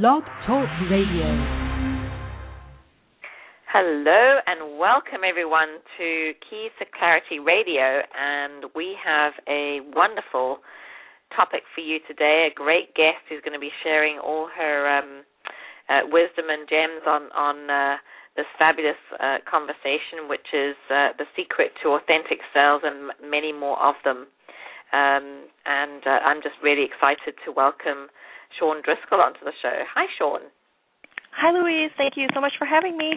Blog Talk Radio. Hello and welcome everyone to Keys to Clarity Radio, and we have a wonderful topic for you today. A great guest who's going to be sharing all her um, uh, wisdom and gems on on uh, this fabulous uh, conversation, which is uh, the secret to authentic sales and many more of them. Um, and uh, I'm just really excited to welcome Shawn Driscoll onto the show. Hi, Shawn. Hi, Louise. Thank you so much for having me.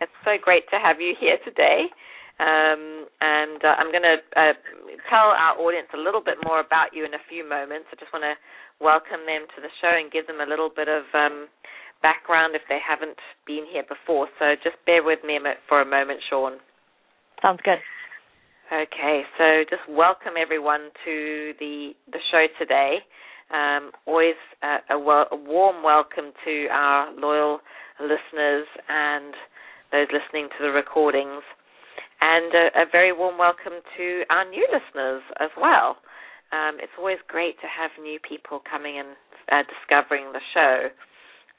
It's so great to have you here today. Um, and uh, I'm going to uh, tell our audience a little bit more about you in a few moments. I just want to welcome them to the show and give them a little bit of um, background if they haven't been here before. So just bear with me for a moment, Shawn. Sounds good. Okay, so just welcome everyone to the the show today. Um, always a, a, a, warm welcome to our loyal listeners and those listening to the recordings, and a, a very warm welcome to our new listeners as well. Um, it's always great to have new people coming and uh, discovering the show.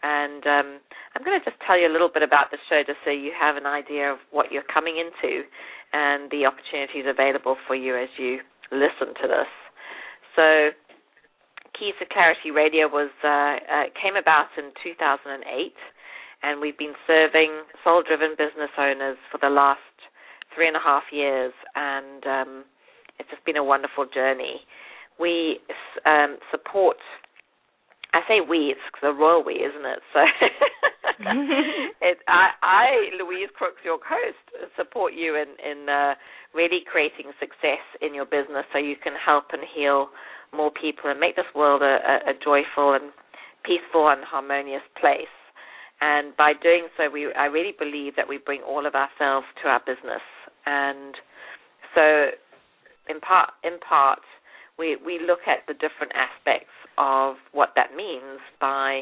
And um, I'm going to just tell you a little bit about the show just so you have an idea of what you're coming into and the opportunities available for you as you listen to this. So, Keys to Clarity Radio was uh, uh, came about in 2008, and we've been serving soul-driven business owners for the last three and a half years, and um, it's just been a wonderful journey. We um, support. I say we, it's the royal we, isn't it? So, it, I, I, Louise Crooks, your host, support you in in uh, really creating success in your business, so you can help and heal more people and make this world a, a, a joyful and peaceful and harmonious place. And by doing so, we I really believe that we bring all of ourselves to our business. And so, in part, in part, we we look at the different aspects of what that means by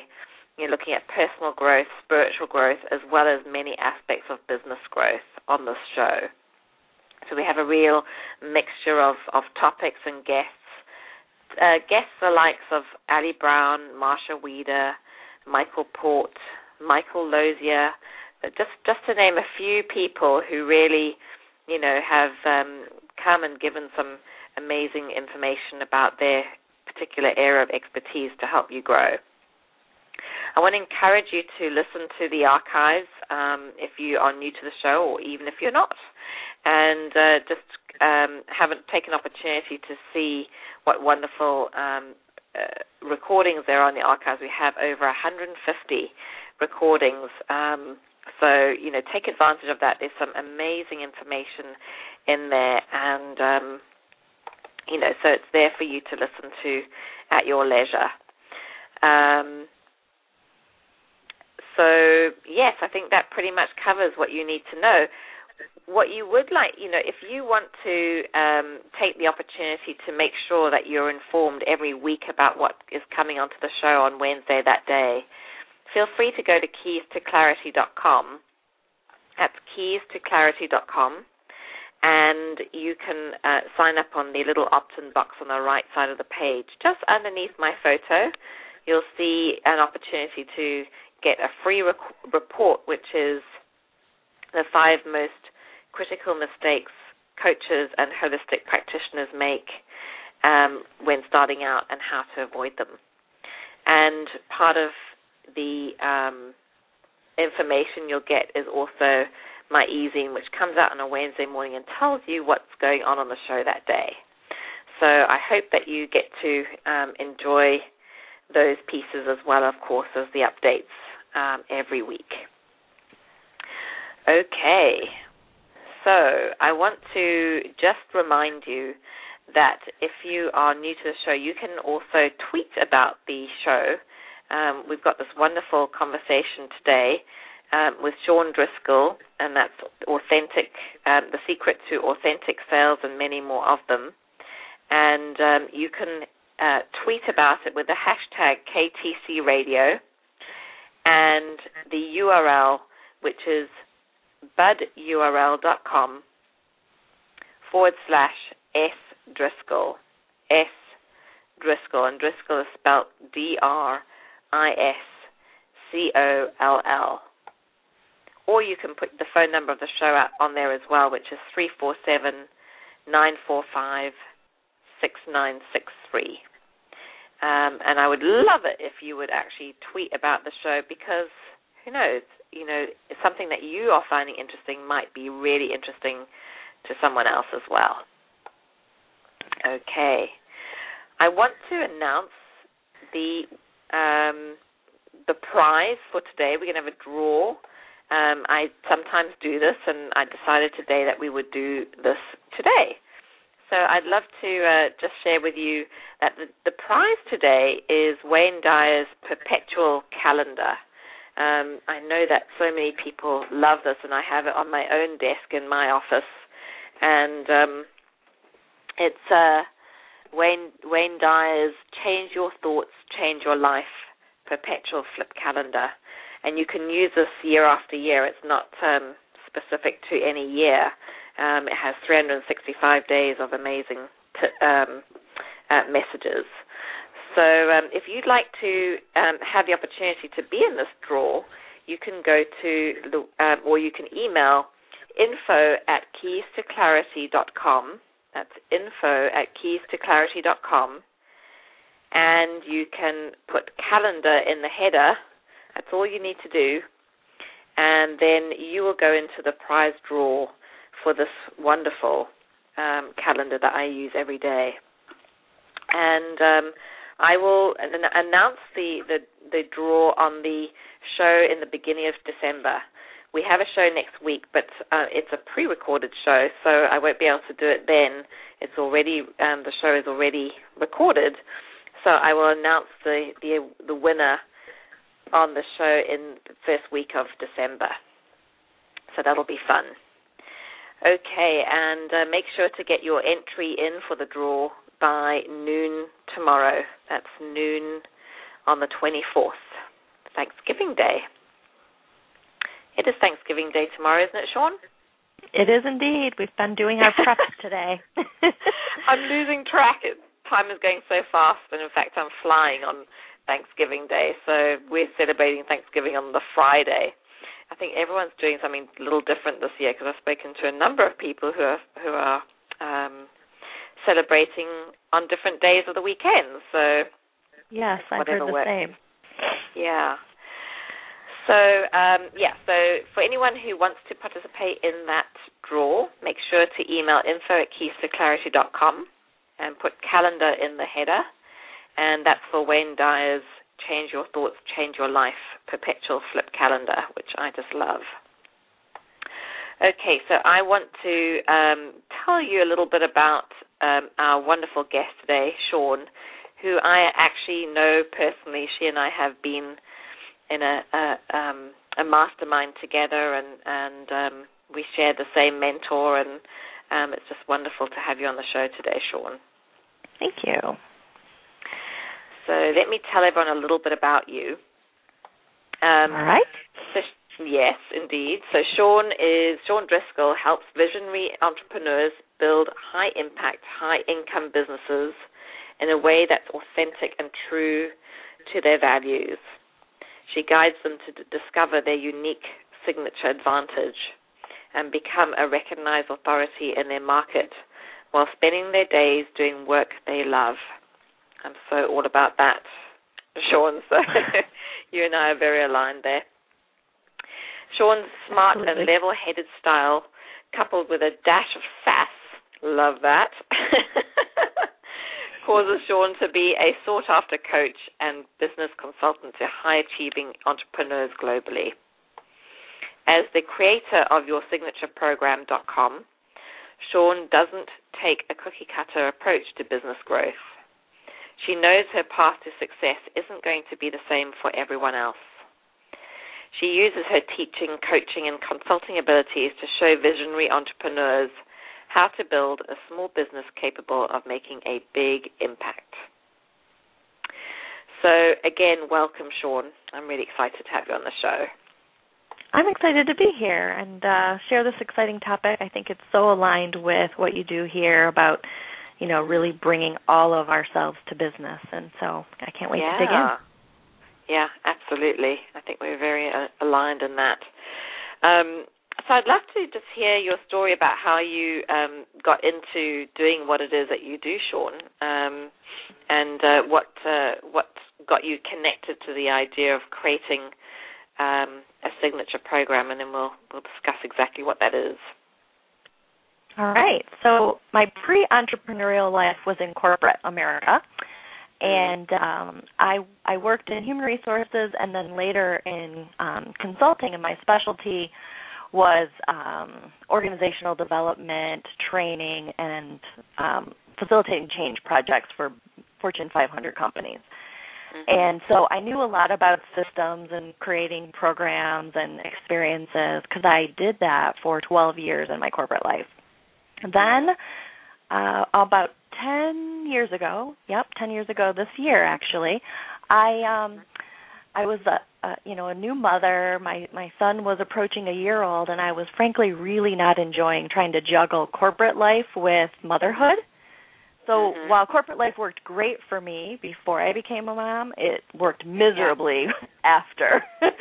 you know, looking at personal growth, spiritual growth, as well as many aspects of business growth on this show. So we have a real mixture of, of topics and guests uh, guests the likes of Ali Brown, Marcia Wieder, Michael Port, Michael Losier, uh, just just to name a few people who really, you know, have um, come and given some amazing information about their particular area of expertise to help you grow. I want to encourage you to listen to the archives um, if you are new to the show, or even if you're not, and uh, just um, haven't taken opportunity to see what wonderful um, uh, recordings there are in the archives. We have over 150 recordings. Um, so, you know, take advantage of that. There's some amazing information in there, and, um, you know, so it's there for you to listen to at your leisure. Um, so, yes, I think that pretty much covers what you need to know what you would like, you know, if you want to um, take the opportunity to make sure that you're informed every week about what is coming onto the show on Wednesday that day, feel free to go to keys2clarity.com. That's keys2clarity.com. And you can uh, sign up on the little opt-in box on the right side of the page. Just underneath my photo, you'll see an opportunity to get a free rec- report, which is the five most critical mistakes coaches and holistic practitioners make um, when starting out and how to avoid them. And part of the um, information you'll get is also my e-zine, which comes out on a Wednesday morning and tells you what's going on on the show that day. So I hope that you get to um, enjoy those pieces as well, of course, as the updates um, every week. Okay, so I want to just remind you that if you are new to the show, you can also tweet about the show. Um, we've got this wonderful conversation today um, with Shawn Driscoll, and that's authentic, um, the secret to authentic sales, and many more of them. And um, you can uh, tweet about it with the hashtag KTC Radio and the URL, which is budurl.com forward slash S Driscoll. S Driscoll, and Driscoll is spelled D R I S C O L L. Or you can put the phone number of the show out on there as well, which is three four seven nine four five six nine six three. Um, and I would love it if you would actually tweet about the show because who knows, you know, something that you are finding interesting might be really interesting to someone else as well. Okay. I want to announce the um, the prize for today. We're going to have a draw. Um, I sometimes do this, and I decided today that we would do this today. So I'd love to uh, just share with you that the, the, prize today is Wayne Dyer's Perpetual Calendar. Um, I know that so many people love this, and I have it on my own desk in my office. And um, it's uh, Wayne Wayne Dyer's "Change Your Thoughts, Change Your Life" perpetual flip calendar, and you can use this year after year. It's not um, specific to any year. Um, it has 365 days of amazing t- um, uh, messages. So um, if you'd like to um, have the opportunity to be in this draw, you can go to the, um, or you can email info at keystoClarity.com. That's info at keystoClarity.com. And you can put calendar in the header. That's all you need to do. And then you will go into the prize draw for this wonderful um, calendar that I use every day. And um, I will announce the, the, the draw on the show in the beginning of December. We have a show next week, but uh, it's a pre-recorded show, so I won't be able to do it then. It's already um, the show is already recorded, so I will announce the the, the winner on the show in the first week of December. So that'll be fun. Okay, and uh, make sure to get your entry in for the draw by noon tomorrow. That's noon on the 24th, Thanksgiving Day. It is Thanksgiving Day tomorrow, isn't it, Shawn? It is indeed. We've been doing our prep today. I'm losing track. Time is going so fast, and in fact, I'm flying on Thanksgiving Day. So we're celebrating Thanksgiving on the Friday. I think everyone's doing something a little different this year because I've spoken to a number of people who are who are um, celebrating on different days of the weekend. So yes, I've heard the works. same. Yeah. So um, yeah, so for anyone who wants to participate in that draw, make sure to email info at keystoclarity.com and put calendar in the header, and that's for Wayne Dyer's Change Your Thoughts, Change Your Life perpetual flip calendar, which I just love. Okay, so I want to um, tell you a little bit about um, our wonderful guest today, Shawn, who I actually know personally. She and I have been in a, a, um, a mastermind together, and, and um, we share the same mentor, and um, it's just wonderful to have you on the show today, Shawn. Thank you. So let me tell everyone a little bit about you. Um, All right. Yes, indeed. So Shawn is Shawn Driscoll helps visionary entrepreneurs build high impact, high income businesses in a way that's authentic and true to their values. She guides them to d- discover their unique signature advantage and become a recognized authority in their market while spending their days doing work they love. I'm so all about that, Shawn. So you and I are very aligned there. Shawn's smart Absolutely. and level-headed style, coupled with a dash of sass, love that, causes Shawn to be a sought-after coach and business consultant to high-achieving entrepreneurs globally. As the creator of YourSignatureProgram.com, Shawn doesn't take a cookie-cutter approach to business growth. She knows her path to success isn't going to be the same for everyone else. She uses her teaching, coaching, and consulting abilities to show visionary entrepreneurs how to build a small business capable of making a big impact. So, again, welcome, Shawn. I'm really excited to have you on the show. I'm excited to be here and uh, share this exciting topic. I think it's so aligned with what you do here about you know, really bringing all of ourselves to business. And so I can't wait yeah. to dig in. Yeah, absolutely. I think we're very uh, aligned in that. Um, so I'd love to just hear your story about how you um, got into doing what it is that you do, Shawn, um, and uh, what uh, what got you connected to the idea of creating um, a signature program, and then we'll we'll discuss exactly what that is. All right. So my pre-entrepreneurial life was in corporate America, and um, I I worked in human resources, and then later in um, consulting. And my specialty was um, organizational development, training, and um, facilitating change projects for Fortune 500 companies. Mm-hmm. And so I knew a lot about systems and creating programs and experiences because I did that for 12 years in my corporate life. Then, uh, about 10 years ago, yep, 10 years ago this year actually, I um I was a, a you know a new mother. My my son was approaching a year old, and I was frankly really not enjoying trying to juggle corporate life with motherhood. So mm-hmm. while corporate life worked great for me before I became a mom, it worked miserably yeah. after.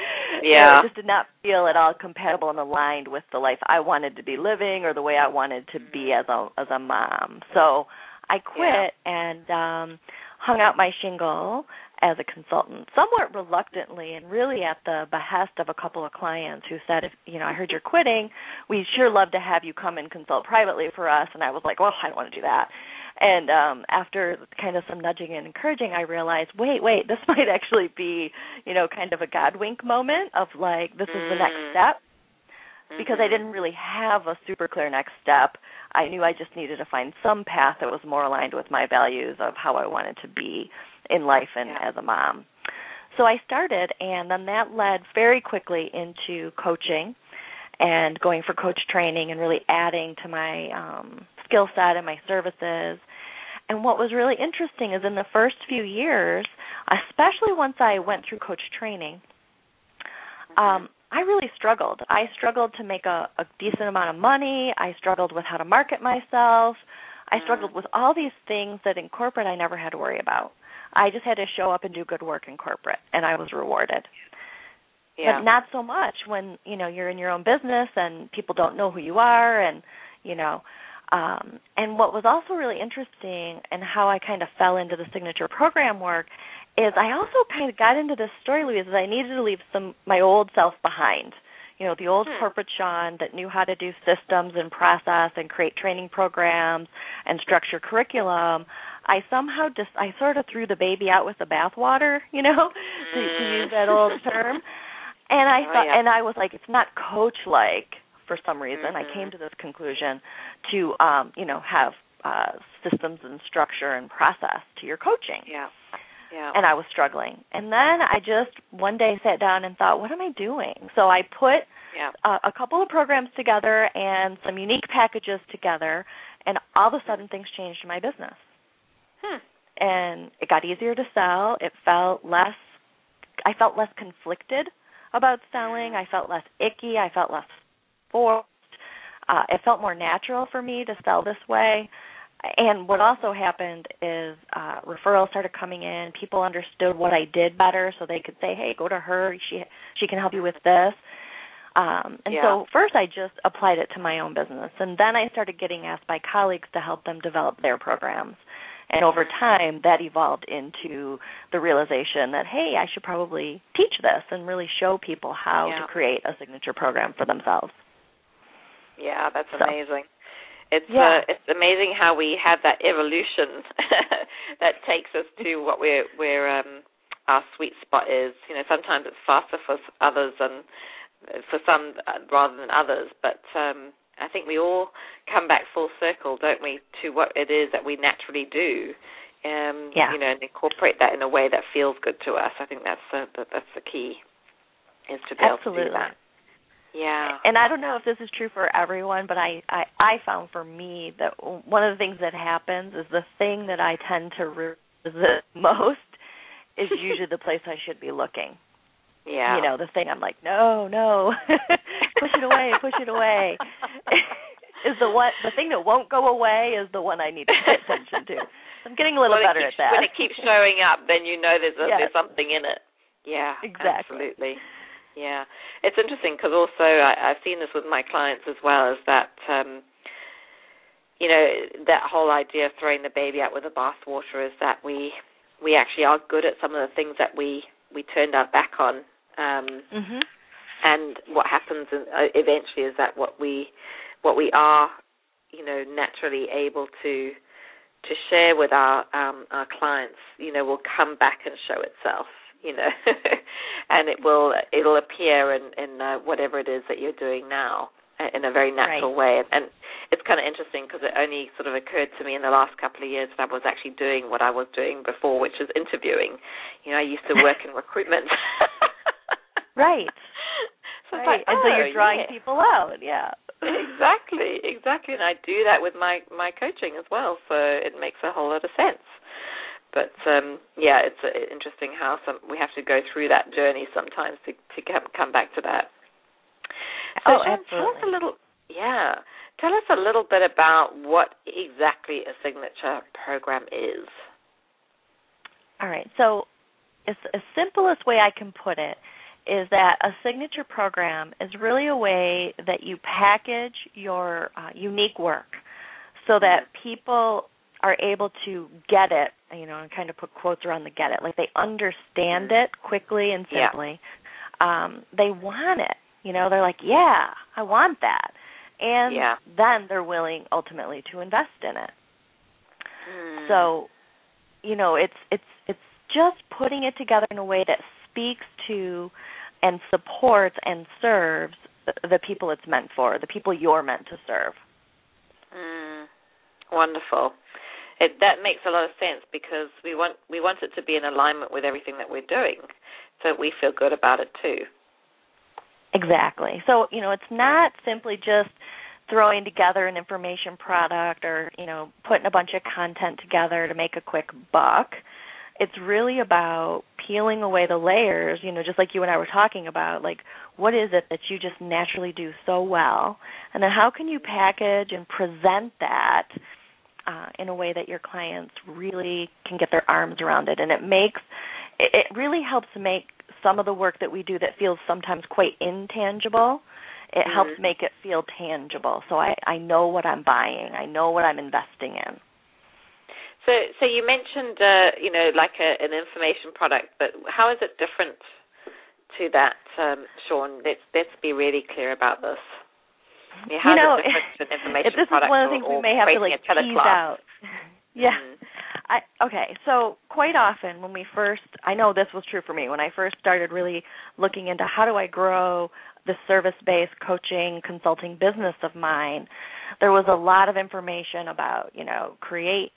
yeah, it just did not feel at all compatible and aligned with the life I wanted to be living or the way I wanted to be as a as a mom. So I quit yeah. and um hung out my shingle as a consultant, somewhat reluctantly and really at the behest of a couple of clients who said, if you know, I heard you're quitting, we'd sure love to have you come and consult privately for us. And I was like, well, I don't want to do that. And um after kind of some nudging and encouraging, I realized, wait, wait, this might actually be, you know, kind of a God wink moment of like, this is the next mm. Step because I mm-hmm. didn't really have a super clear next step. I knew I just needed to find some path that was more aligned with my values of how I wanted to be in life and yeah. as a mom. So I started, and then that led very quickly into coaching and going for coach training and really adding to my um, skill set and my services. And what was really interesting is in the first few years, especially once I went through coach training, mm-hmm. um, I really struggled. I struggled to make a, a decent amount of money. I struggled with how to market myself. I mm. struggled with all these things that in corporate I never had to worry about. I just had to show up and do good work in corporate, and I was rewarded. Yeah. But not so much when you know you're in your own business and people don't know who you are, and you know. Um, and what was also really interesting, and how I kind of fell into the signature program work, is I also kind of got into this story, Louise, is I needed to leave some my old self behind. You know, the old hmm. corporate Shawn that knew how to do systems and process and create training programs and structure curriculum. I somehow just I sort of threw the baby out with the bathwater, you know, to, to use that old term. And I oh, thought, yeah. and I was like, it's not coach like for some reason. Mm-hmm. I came to this conclusion to, um, you know, have uh, systems and structure and process to your coaching. Yeah. Yeah. And I was struggling. And then I just one day sat down and thought, what am I doing? So I put yeah. a, a couple of programs together and some unique packages together, and all of a sudden things changed in my business. Hmm. And it got easier to sell. It felt less. I felt less conflicted about selling. I felt less icky. I felt less forced. Uh, it felt more natural for me to sell this way and what also happened is uh referrals started coming in people understood what i did better so they could say hey go to her she she can help you with this um and yeah. so first i just applied it to my own business and then i started getting asked by colleagues to help them develop their programs and over time that evolved into the realization that hey i should probably teach this and really show people how yeah. to create a signature program for themselves yeah that's so. amazing it's yeah. uh, it's amazing how we have that evolution that takes us to what we're we're um our sweet spot is. You know, sometimes it's faster for others and for some uh, rather than others, but um I think we all come back full circle, don't we, to what it is that we naturally do. Um, yeah. you know, and incorporate that in a way that feels good to us. I think that's the, that's the key is to be Absolutely. able to do that. Yeah. And I don't know if this is true for everyone, but I, I I found for me that one of the things that happens is the thing that I tend to resist the most is usually the place I should be looking. Yeah. You know, the thing I'm like, no, no, push it away, push it away. is the one the thing that won't go away is the one I need to pay attention to. I'm getting a little well, better keeps, at that. When it keeps showing up, then you know there's a, yes. there's something in it. Yeah, exactly. Absolutely. Yeah, it's interesting because also I, I've seen this with my clients as well. Is that um, you know that whole idea of throwing the baby out with the bathwater is that we we actually are good at some of the things that we we turned our back on. Um, mm-hmm. And what happens in, uh, eventually is that what we what we are, you know, naturally able to to share with our um, our clients, you know, will come back and show itself, you know, and it will it'll appear in in uh, whatever it is that you're doing now uh, in a very natural right. way. And it's kind of interesting because it only sort of occurred to me in the last couple of years that I was actually doing what I was doing before, which is interviewing. You know, I used to work in recruitment. right. So right. Like, and oh, so you're drawing yeah. people out, yeah. exactly, exactly. And I do that with my my coaching as well, so it makes a whole lot of sense. But um yeah, it's uh, interesting how some we have to go through that journey sometimes to to come come back to that. So oh, Sharon, tell us a little yeah. Tell us a little bit about what exactly a signature program is. All right. So, as, as simplest way I can put it is that a signature program is really a way that you package your uh, unique work so that people are able to get it, you know, and kind of put quotes around the get it, like they understand it quickly and simply. Yeah. Um, they want it, you know, they're like, yeah, I want that. And yeah. then they're willing ultimately to invest in it. Mm. So, you know, it's it's it's just putting it together in a way that speaks to and supports and serves the people it's meant for, the people you're meant to serve. Mm, wonderful. It, that makes a lot of sense because we want we want it to be in alignment with everything that we're doing, so we feel good about it too. Exactly. So you know, it's not simply just throwing together an information product or you know putting a bunch of content together to make a quick buck it's really about peeling away the layers, you know, just like you and I were talking about, like what is it that you just naturally do so well? And then how can you package and present that uh, in a way that your clients really can get their arms around it? And it makes, it really helps make some of the work that we do that feels sometimes quite intangible. It mm-hmm. helps make it feel tangible. So I, I know what I'm buying, I know what I'm investing in. So, so you mentioned, uh, you know, like a, an information product, but how is it different to that, um, Shawn? Let's let's be really clear about this. Yeah, how you know, is it different information this is one of the things we may have to like tease out. Yeah. Mm. I okay, so quite often when we first I know this was true for me when I first started really looking into how do I grow the service-based coaching consulting business of mine, there was a lot of information about, you know, create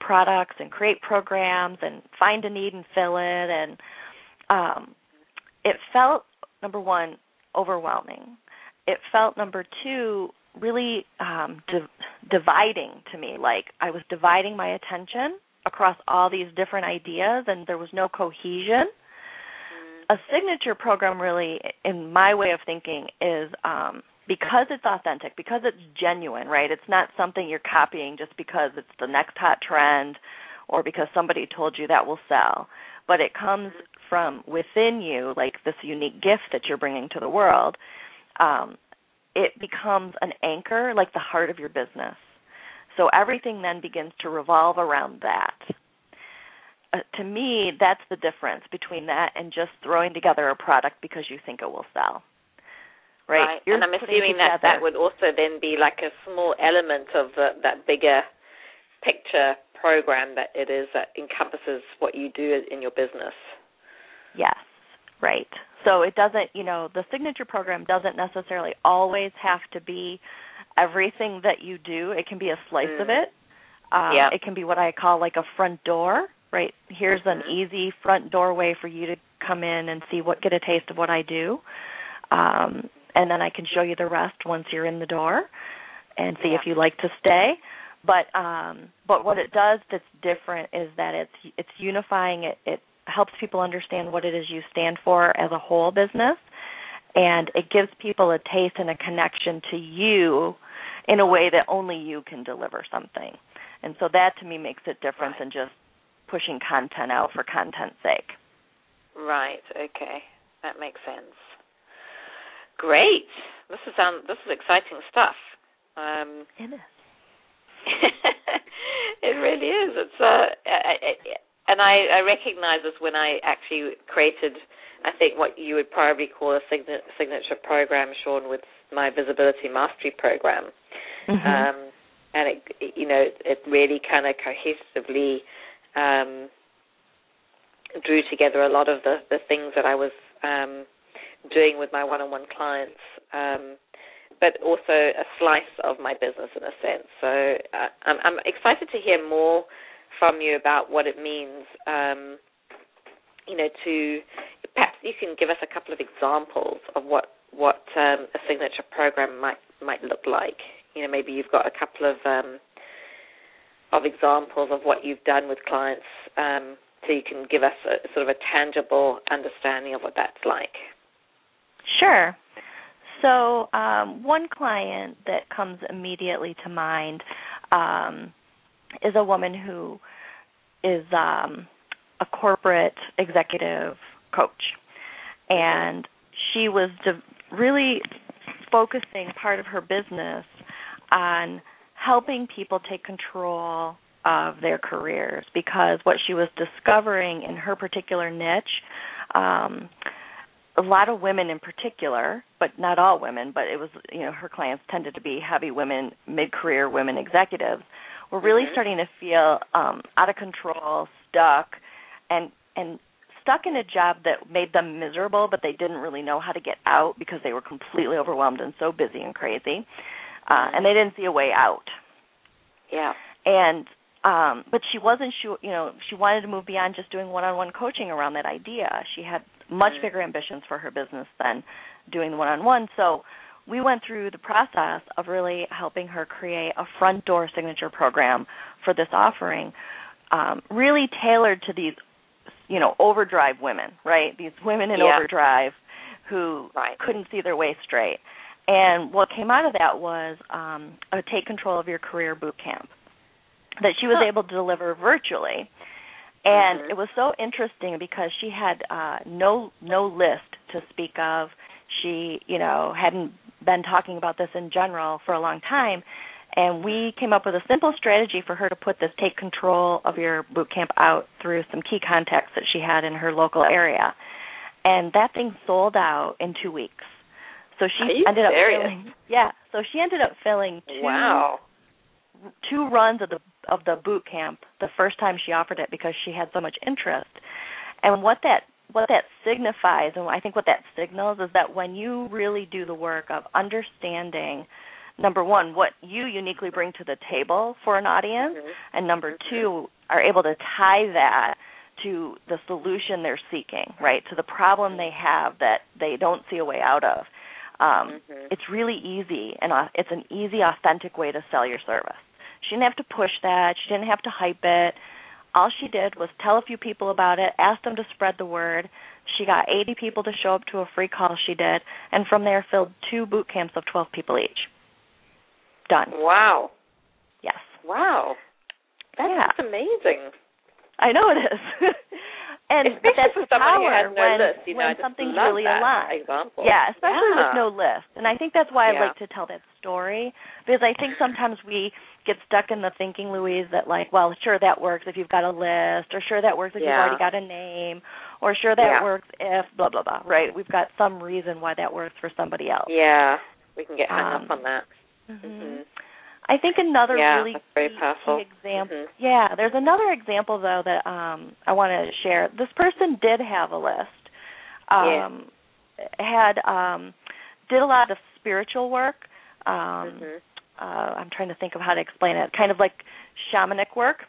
products and create programs and find a need and fill it and um it felt number one overwhelming it felt number two really um di- dividing to me like i was dividing my attention across all these different ideas and there was no cohesion a signature program really in my way of thinking is um because it's authentic, because it's genuine, right? It's not something you're copying just because it's the next hot trend or because somebody told you that will sell. But it comes from within you, like this unique gift that you're bringing to the world. Um, it becomes an anchor, like the heart of your business. So everything then begins to revolve around that. Uh, to me, that's the difference between that and just throwing together a product because you think it will sell right? And I'm assuming that that would also then be like a small element of the, that bigger picture program that it is that encompasses what you do in your business. Yes, right. So it doesn't, you know, the signature program doesn't necessarily always have to be everything that you do. It can be a slice mm. of it. Um, yeah. It can be what I call like a front door, right? Here's mm-hmm. an easy front doorway for you to come in and see what get a taste of what I do. Um, and then I can show you the rest once you're in the door and see yeah. if you like to stay. But um, but what it does that's different is that it's it's unifying. It it helps people understand what it is you stand for as a whole business, and it gives people a taste and a connection to you in a way that only you can deliver something. And so that to me makes it different right. than just pushing content out for content's sake. Right. Okay. That makes sense. Great. This is um this is exciting stuff. Um, it is. it really is. It's uh, and I, I recognize this when I actually created, I think what you would probably call a signature program, Shawn, with my visibility mastery program. Mm-hmm. Um, and it, you know, it really kind of cohesively um, drew together a lot of the, the things that I was um, doing with my one-on-one clients, um, but also a slice of my business in a sense. So uh, I'm, I'm, excited to hear more from you about what it means. Um, you know, to perhaps you can give us a couple of examples of what what um, a signature program might might look like. You know, maybe you've got a couple of um, of examples of what you've done with clients, um, so you can give us a sort of a tangible understanding of what that's like. Sure. So, um, one client that comes immediately to mind um, is a woman who is um, a corporate executive coach, and she was de- really focusing part of her business on helping people take control of their careers because what she was discovering in her particular niche um a lot of women in particular but not all women but it was you know her clients tended to be heavy women mid-career women executives were really mm-hmm. starting to feel um out of control stuck and and stuck in a job that made them miserable but they didn't really know how to get out because they were completely overwhelmed and so busy and crazy uh and they didn't see a way out yeah and um but she wasn't sure you know she wanted to move beyond just doing one-on-one coaching around that idea she had much mm-hmm. bigger ambitions for her business than doing the one-on-one so we went through the process of really helping her create a front door signature program for this offering um, really tailored to these you know overdrive women right these women in yeah. overdrive who right. couldn't see their way straight and what came out of that was um, a take control of your career boot camp that she was huh. able to deliver virtually. And mm-hmm. it was so interesting because she had uh no no list to speak of. She, you know, hadn't been talking about this in general for a long time. And we came up with a simple strategy for her to put this take control of your boot camp out through some key contacts that she had in her local area. And that thing sold out in two weeks. So she ended up filling yeah. So she ended up filling two wow. two runs of the of the boot camp the first time she offered it because she had so much interest. And what that what that signifies and I think what that signals is that when you really do the work of understanding number 1 what you uniquely bring to the table for an audience mm-hmm. and number 2 are able to tie that to the solution they're seeking, right? To the problem they have that they don't see a way out of. Um, mm-hmm. It's really easy and it's an easy, authentic way to sell your service. She didn't have to push that. She didn't have to hype it. All she did was tell a few people about it, ask them to spread the word. She got 80 people to show up to a free call she did, and from there filled two boot camps of 12 people each. Done. Wow. Yes. Wow. That's yeah. amazing. I know it is. and especially that's for somebody power who has no when, list, you know, when something's really that aligned. Example. Yeah, especially yeah. with no list. And I think that's why Yeah. I like to tell that story because I think sometimes we get stuck in the thinking, Louise, that like, well, sure that works if you've got a list, or sure that works if you've already got a name, or sure that Yeah. works if blah blah blah. Right? We've got some reason why that works for somebody else. Yeah. We can get hung Um, up on that. hmm Mhm. I think another Yeah, really very key, powerful. example. Mhm. Yeah, there's another example though that um I want to share. This person did have a list. Um had um did a lot of spiritual work. Um Mhm. uh I'm trying to think of how to explain it. Kind of like shamanic work.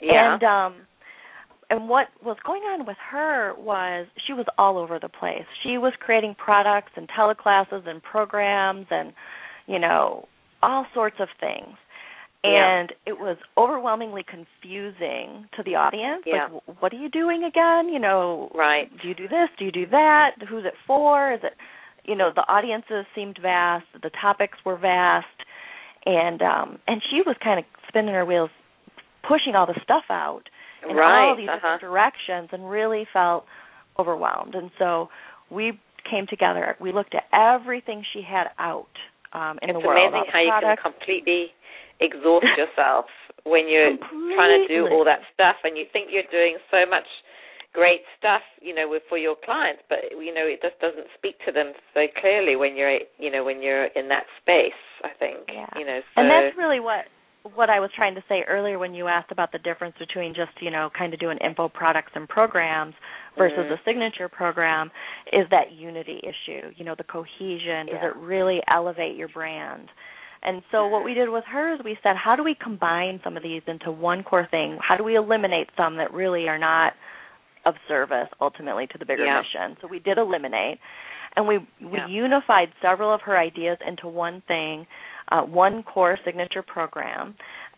Yeah. And um and what was going on with her was she was all over the place. She was creating products and teleclasses and programs and you know all sorts of things. Yeah. And it was overwhelmingly confusing to the audience. Yeah. Like, what are you doing again? You know, Right. do you do this? Do you do that? Who's it for? Is it, you know, the audiences seemed vast, the topics were vast, and um, and she was kind of spinning her wheels, pushing all the stuff out in right. all these uh-huh. different directions, and really felt overwhelmed. And so we came together. We looked at everything she had out um, in it's the world. It's amazing how you can completely exhaust yourself when you're completely. trying to do all that stuff, and you think you're doing so much great stuff, you know, with, for your clients, but you know, it just doesn't speak to them so clearly when you're, you know, when you're in that space. I think, yeah. you know, so and that's really what what I was trying to say earlier when you asked about the difference between just, you know, kind of doing info products and programs versus mm-hmm. a signature program is that unity issue, you know, the cohesion. Yeah. Does it really elevate your brand? And so what we did with her is we said, how do we combine some of these into one core thing? How do we eliminate some that really are not of service ultimately to the bigger yeah. mission? So we did eliminate and we we yeah. unified several of her ideas into one thing, uh, one core signature program.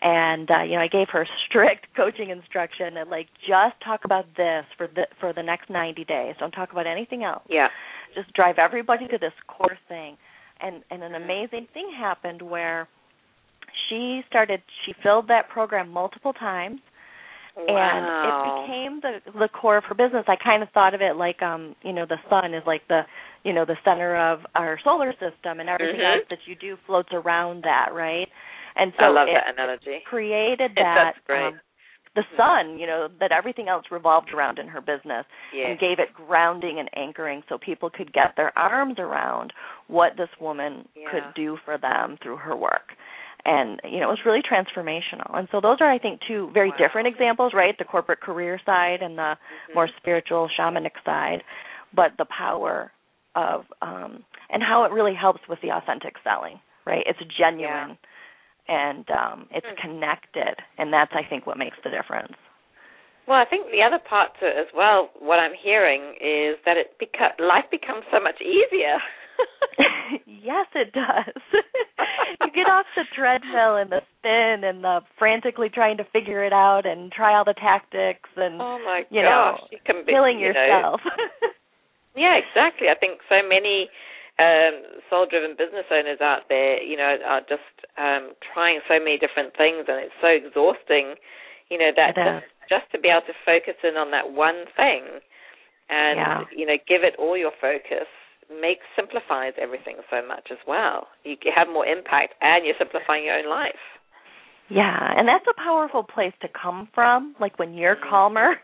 And uh, you know, I gave her strict coaching instruction and like just talk about this for the for the next 90 days. Don't talk about anything else. Yeah. Just drive everybody to this core thing. And and an amazing thing happened where she started she filled that program multiple times wow. and it became the the core of her business. I kind of thought of it like um, you know, the sun is like the you know, the center of our solar system and everything mm-hmm. else that you do floats around that, right? And so I love it that analogy. created that That's great. um, the sun, you know, that everything else revolved around in her business yeah. and gave it grounding and anchoring so people could get their arms around what this woman yeah. could do for them through her work and you know it was really transformational and so those are i think two very wow. different examples right the corporate career side and the mm-hmm. more spiritual shamanic side but the power of um and how it really helps with the authentic selling right it's genuine yeah. And um it's mm-hmm. connected and that's i think what makes the difference well, I think the other part to it as well, what I'm hearing is that it beca- life becomes so much easier. yes, it does. you get off the treadmill and the spin and the frantically trying to figure it out and try all the tactics and oh my you gosh, know, you can be, killing you yourself. Know. yeah, exactly. I think so many um soul-driven business owners out there, you know, are just um trying so many different things and it's so exhausting, you know, that just, just to be able to focus in on that one thing and yeah. you know, give it all your focus makes simplifies everything so much as well. You have more impact and you're simplifying your own life. Yeah, and that's a powerful place to come from. Like when you're calmer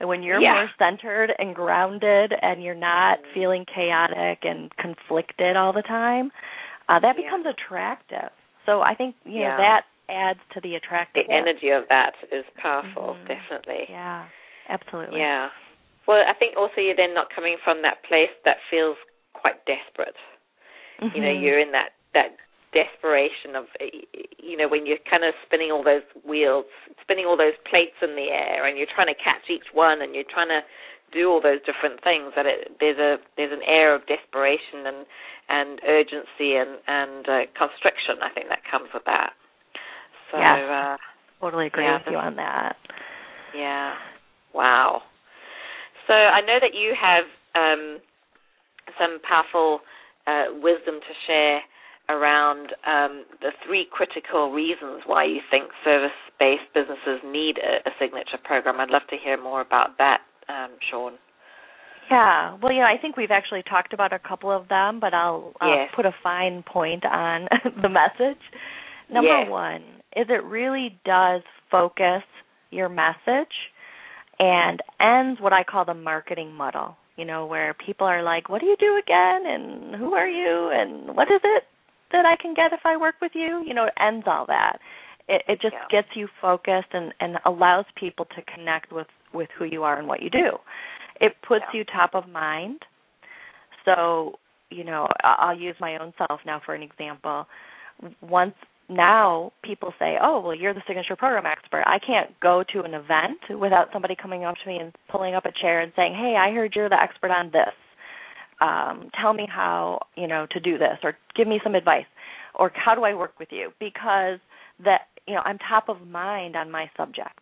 and when you're yeah. more centered and grounded and you're not mm-hmm. feeling chaotic and conflicted all the time, uh that yeah. becomes attractive. So I think, you yeah. know, that adds to the attractiveness. The energy of that is powerful, mm-hmm. definitely. Yeah. Absolutely. Yeah. Well, I think also you're then not coming from that place that feels quite desperate. Mm-hmm. You know, you're in that that desperation of you know when you're kind of spinning all those wheels, spinning all those plates in the air, and you're trying to catch each one, and you're trying to do all those different things. That it, there's a there's an air of desperation and and urgency and and uh, constriction. I think that comes with that. So yes. uh, totally agree yeah, with you on that. Yeah. Wow. So I know that you have um, some powerful uh, wisdom to share around um, the three critical reasons why you think service-based businesses need a, a, signature program. I'd love to hear more about that, um, Shawn. Yeah, well, you know, I think we've actually talked about a couple of them, but I'll yes. put a fine point on the message. Number yes. one is it really does focus your message and ends what I call the marketing muddle. You know, where people are like, "What do you do again?" and "Who are you?" and "What is it that I can get if I work with you?" You know, it ends all that. It, it just yeah. gets you focused and and allows people to connect with with who you are and what you do. It puts yeah. you top of mind. So, you know, I'll use my own self now for an example. Once now people say, "Oh, well, you're the signature program expert." I can't go to an event without somebody coming up to me and pulling up a chair and saying, "Hey, I heard you're the expert on this. Um, tell me how you know to do this, or give me some advice, or how do I work with you?" Because that you know I'm top of mind on my subject,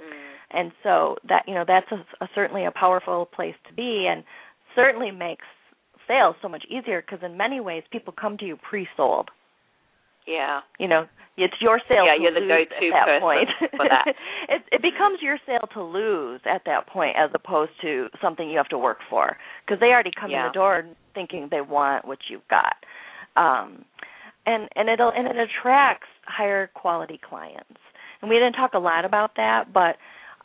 mm. and so that you know that's a, a, certainly a powerful place to be, and certainly makes sales so much easier because in many ways people come to you pre-sold Yeah. You know, it's your sale yeah, to you're the lose go-to at that point. for that. it, it becomes your sale to lose at that point, as opposed to something you have to work for, because they already come Yeah. in the door thinking they want what you've got. Um, and and it'll and it attracts higher quality clients. And we didn't talk a lot about that, but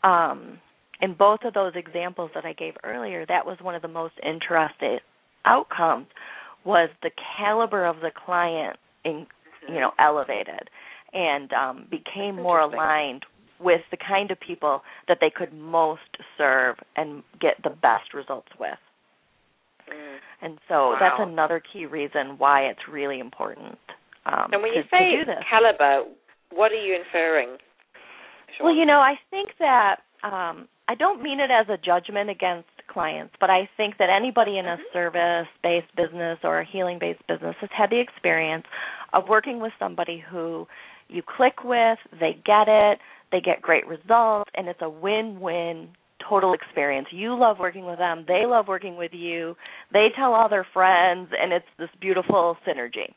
um, in both of those examples that I gave earlier, that was one of the most interesting outcomes was the caliber of the client in, you know elevated and um, became more aligned with the kind of people that they could most serve and get the best results with. Mm. And so Wow. that's another key reason why it's really important. Um, And when to, you say caliber, what are you inferring? Shawn? Well, you know, I think that um, I don't mean it as a judgment against clients, but I think that anybody in a Mhm. service-based business or a healing-based business has had the experience of working with somebody who you click with, they get it, they get great results, and it's a win-win total experience. You love working with them, they love working with you, they tell all their friends, and it's this beautiful synergy.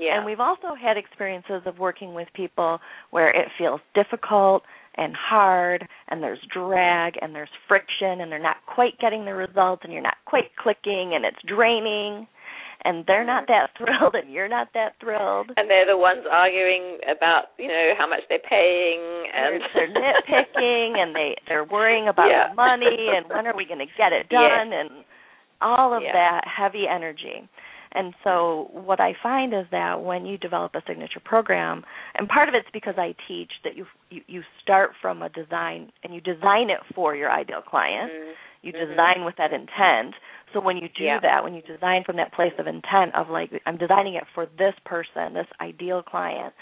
yeah. And we've also had experiences of working with people where it feels difficult and hard and there's drag and there's friction and they're not quite getting the results and you're not quite clicking and it's draining and they're not that thrilled and you're not that thrilled. and they're the ones arguing about, you know, how much they're paying and they're, they're nitpicking and they they're worrying about Yeah. the money and when are we going to get it Yeah. done and all of Yeah. that heavy energy. And so what I find is that when you develop a signature program, and part of it's because I teach that you you, you start from a design and you design it for your ideal client. Mm. You Mhm. design with that intent. So when you do Yeah. that, when you design from that place of intent of like I'm designing it for this person, this ideal client,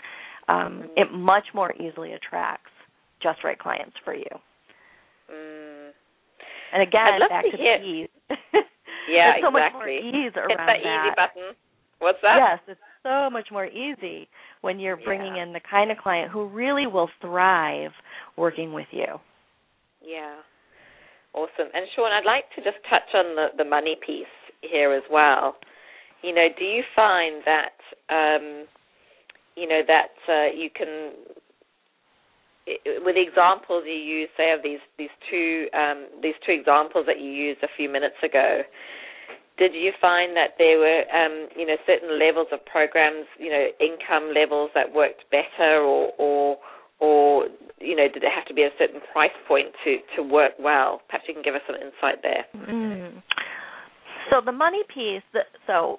um, Mhm. it much more easily attracts just right clients for you. Mm. And again, back to to, the ease. Yeah, There's so much more exactly. ease around Hit that easy that. button. What's that? Yes, it's so much more easy when you're bringing Yeah. in the kind of client who really will thrive working with you. Yeah. Awesome. And Shawn, I'd like to just touch on the, the money piece here as well. You know, do you find that um, you know that uh, you can with the examples you use, say of these these two um, these two examples that you used a few minutes ago, did you find that there were um, you know certain levels of programs, you know, income levels that worked better, or or or you know, did it have to be a certain price point to to work well? Perhaps you can give us some insight there. Mm. So the money piece, so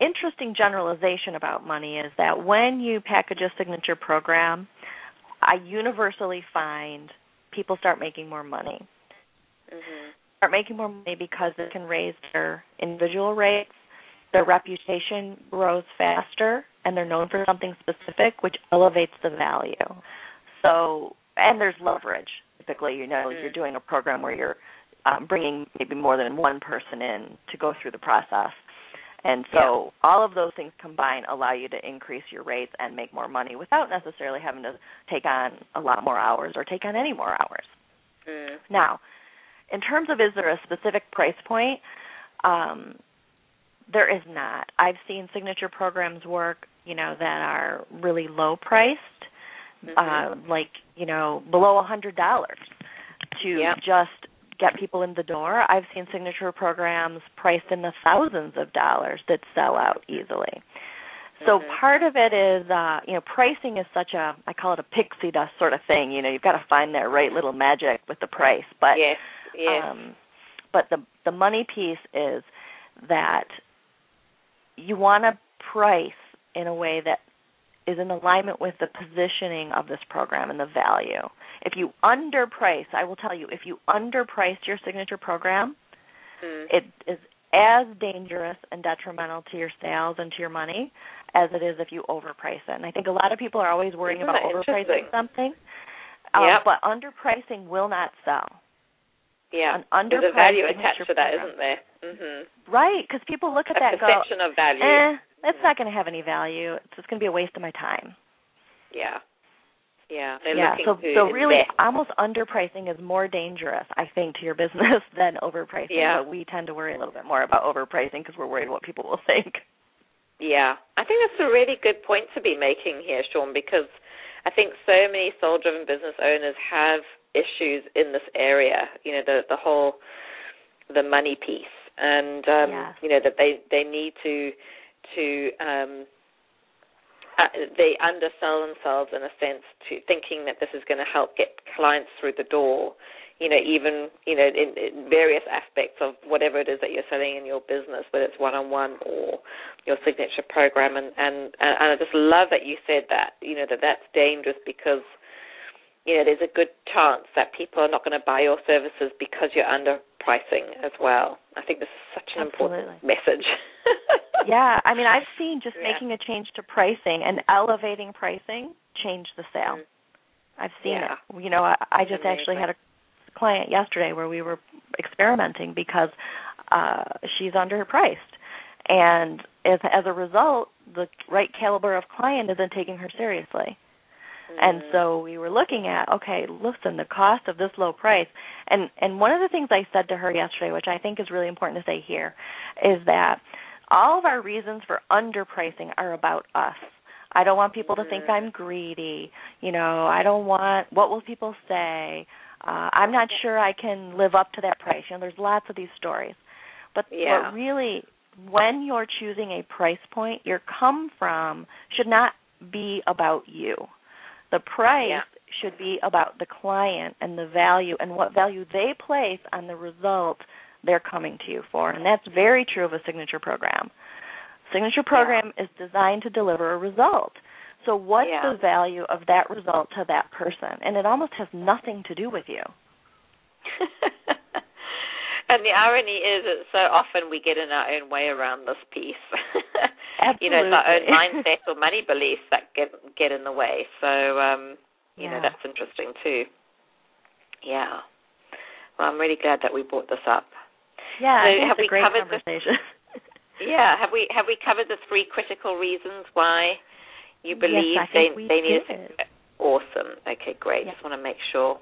interesting generalization about money is that when you package a signature program, I universally find people start making more money. hmm Start making more money because they can raise their individual rates, their reputation grows faster, and they're known for something specific, which elevates the value. So, and there's leverage. Typically, you know, Mm. you're doing a program where you're um, bringing maybe more than one person in to go through the process. And so all of those things combined allow you to increase your rates and make more money without necessarily having to take on a lot more hours or take on any more hours. Mm. Now, in terms of is there a specific price point, um, there is not. I've seen signature programs work, you know, that are really low priced, Mhm. uh, like you know, below a hundred dollars to Yep. just get people in the door. I've seen signature programs priced in the thousands of dollars that sell out easily. So Mhm. part of it is, uh, you know, pricing is such a, I call it a pixie dust sort of thing. You know, you've got to find that right little magic with the price. But yes, yes. um, but the the money piece is that you want to price in a way that is in alignment with the positioning of this program and the value. If you underprice, I will tell you, if you underprice your signature program, Mm. it is as dangerous and detrimental to your sales and to your money as it is if you overprice it. And I think a lot of people are always worrying Isn't about overpricing something. Um, Yep. But underpricing will not sell. yeah. an There's a value attached to that, program. isn't there? Mm-hmm. Right, because people look at A that and go, perception of value. eh, that's not going to have any value. It's just going to be a waste of my time. Yeah. Yeah. Yeah, so so really, invest. almost underpricing is more dangerous, I think, to your business than overpricing. Yeah. But we tend to worry a little bit more about overpricing because we're worried what people will think. Yeah, I think that's a really good point to be making here, Shawn, because I think so many soul-driven business owners have issues in this area. You know, the the whole the money piece, and um, you know that they they need to to um, uh, they undersell themselves in a sense to thinking that this is going to help get clients through the door. You know even you know in, in various aspects of whatever it is that you're selling in your business whether it's one on one or your signature program. And and and I just love that you said that you know that that's dangerous because you know there's a good chance that people are not going to buy your services because you're underpricing as well. I think this is such an Absolutely. important message yeah, I mean, I've seen just Yeah. making a change to pricing and elevating pricing change the sale. Mhm. I've seen Yeah. it. You know, I, I just actually had a client yesterday where we were experimenting because uh she's underpriced, and as as a result, the right caliber of client isn't taking her seriously. And Mm. so we were looking at, okay, listen, the cost of this low price. And and one of the things I said to her yesterday, which I think is really important to say here, is that all of our reasons for underpricing are about us. I don't want people to think. I'm greedy. You know, I don't want what will people say? Uh I'm not sure I can live up to that price. You know, there's lots of these stories. But Yeah. but really when you're choosing a price point, your come from should not be about you. The price Yeah. should be about the client and the value and what value they place on the result they're coming to you for. And that's very true of a signature program. Signature program is designed to deliver a result. So what's Yeah. the value of that result to that person? And it almost has nothing to do with you. and the irony is that so often we get in our own way around this piece. you know, it's our own mindset or money beliefs that get get in the way. So um, you know, that's interesting too. Yeah. Well, I'm really glad that we brought this up. Yeah, So have we covered the- conversation. Yeah, have we have we covered the three critical reasons why you Yes, believe I they they need a awesome. Okay, great. Just want to make sure.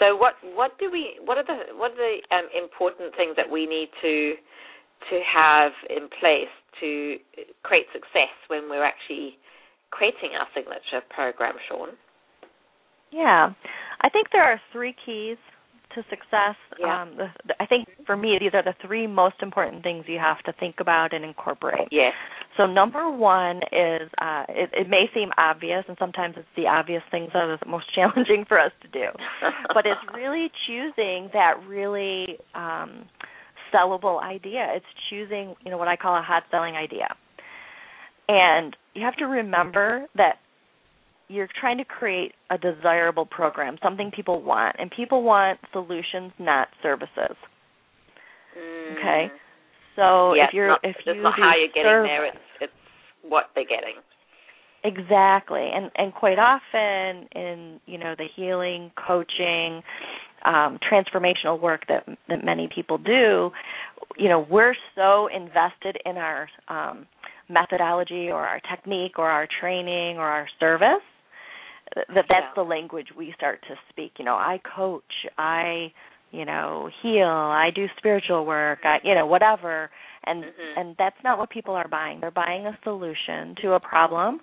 So what what do we what are the what are the um, important things that we need to to have in place to create success when we're actually creating our signature program, Shawn? Yeah, I think there are three keys to success. Yeah. Um, the, the, I think for me, these are the three most important things you have to think about and incorporate. Yes. So number one is uh, it, it may seem obvious, and sometimes it's the obvious things that are the most challenging for us to do. but it's really choosing that really um, sellable idea. It's choosing, you know, what I call a hot selling idea. And you have to remember that you're trying to create a desirable program, something people want, and people want solutions, not services. Mm. Okay. So yeah, if you're it's not, if it's you not how you're getting service, there, it's it's what they're getting. Exactly. And and quite often in, you know, the healing, coaching, um, transformational work that that many people do, you know, we're so invested in our um, methodology or our technique or our training or our service that that's Yeah. the language we start to speak. You know, I coach, I, you know, heal, I do spiritual work, I, you know, whatever. And Mhm. and that's not what people are buying. They're buying a solution to a problem,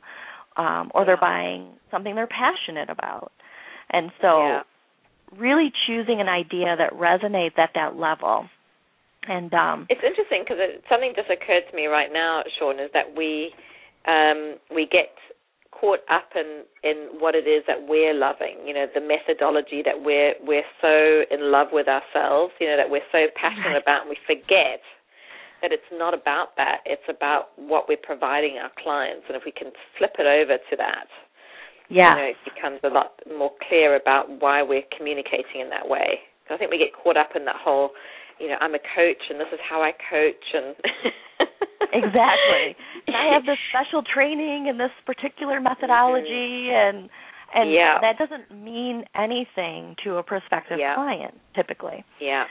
um, or they're buying something they're passionate about. And so, Yeah. really choosing an idea that resonates at that level. And um, It's interesting because it, something just occurred to me right now, Shawn, is that we um, we get caught up in in what it is that we're loving. You know, the methodology that we're we're so in love with ourselves. You know, that we're so passionate Right. about, and we forget that it's not about that. It's about what we're providing our clients, and if we can flip it over to that, yeah, you know, it becomes a lot more clear about why we're communicating in that way. 'Cause I think we get caught up in that whole, you know, I'm a coach and this is how I coach and exactly. And I have this special training and this particular methodology and and Mm-hmm. Yeah. that doesn't mean anything to a prospective Yeah. client typically. yeah,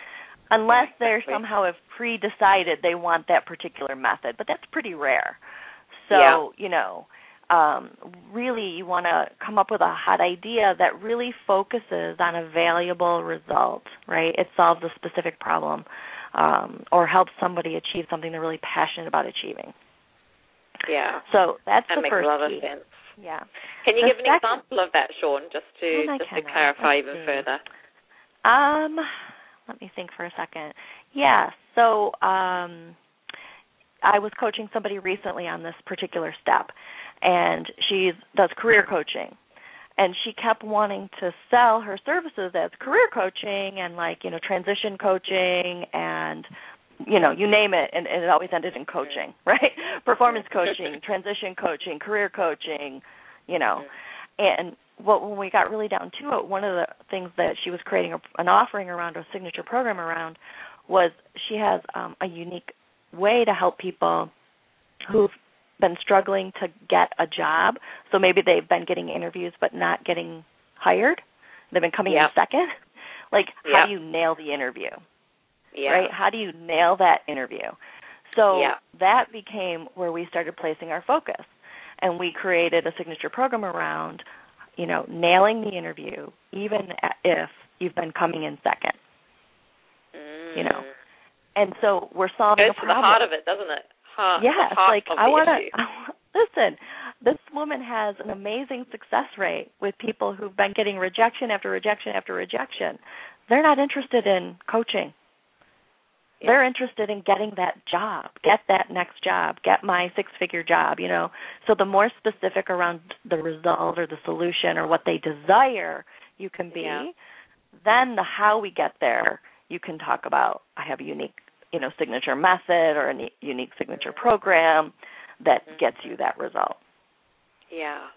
Unless Yeah, they're somehow have pre-decided they want that particular method, but that's pretty rare. So, you know, um, really you want to come up with a hot idea that really focuses on a valuable result, right? It solves a specific problem um, or help somebody achieve something they're really passionate about achieving. Yeah. So that's that the makes first a lot key. of sense. Yeah. Can you The give an second- example of that, Shawn, just to just to clarify Let's even see. further? Um, let me think for a second. Yeah, so um I was coaching somebody recently on this particular step and she does career coaching. And she kept wanting to sell her services as career coaching and like, you know, transition coaching and you know, you name it and, and it always ended in coaching, right? Performance coaching, transition coaching, career coaching, you know. And what when we got really down to it, one of the things that she was creating a, an offering around a signature program around was she has um, a unique way to help people who've been struggling to get a job. So maybe they've been getting interviews but not getting hired. They've been coming Yep. in second. Like how do you nail the interview? Yeah. Right? How do you nail that interview? So Yeah. that became where we started placing our focus. And we created a signature program around, you know, nailing the interview even if you've been coming in second. you know, Mm. And so we're solving goes a to the heart of it, doesn't it? Heart, yes, like I want to listen. This woman has an amazing success rate with people who've been getting rejection after rejection after rejection. They're not interested in coaching. Yeah. They're interested in getting that job, get that next job, get my six-figure job, you know. So the more specific around the result or the solution or what they desire you can be, Yeah. then the how we get there, you can talk about I have a unique, you know, signature method or a unique signature program that Mhm. gets you that result. Yeah.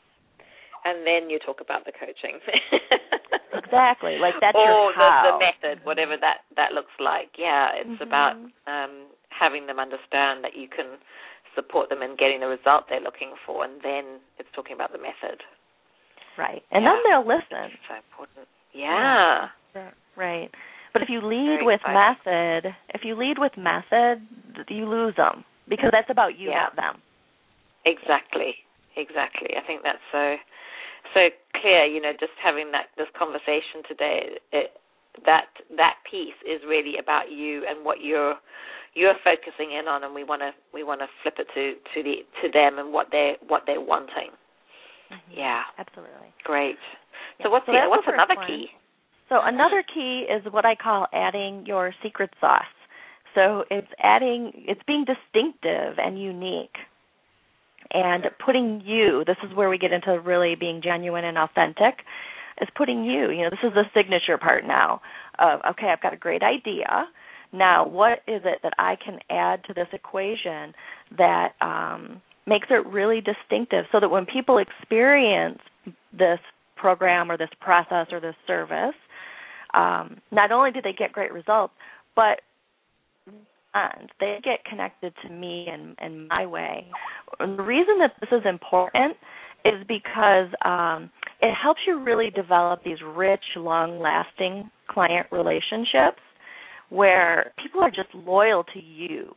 And then you talk about the coaching. Exactly. Like that's or your how. the, the method, whatever that that looks like. Yeah, it's Mhm. about um, having them understand that you can support them in getting the result they're looking for, and then it's talking about the method. Right. And Yeah. then they'll listen. It's so important. Yeah. Right. But if you lead Very with exciting. method, if you lead with method, you lose them because that's about you, Yeah. not them. Exactly. Exactly. I think that's so so clear. You know, just having that this conversation today, it, that that piece is really about you and what you're you're focusing in on, and we want to we want to flip it to to the to them and what they what they're wanting. Mm-hmm. Yeah, Absolutely. great. Yeah. So what's So the what's another one. key? So another key is what I call adding your secret sauce. So it's adding it's being distinctive and unique. And putting you, this is where we get into really being genuine and authentic, is putting you, you know, this is the signature part now of okay, I've got a great idea. Now, what is it that I can add to this equation that um, makes it really distinctive so that when people experience this program or this process or this service, um, not only do they get great results, but and they get connected to me and, and my way. And the reason that this is important is because um, it helps you really develop these rich, long-lasting client relationships where people are just loyal to you.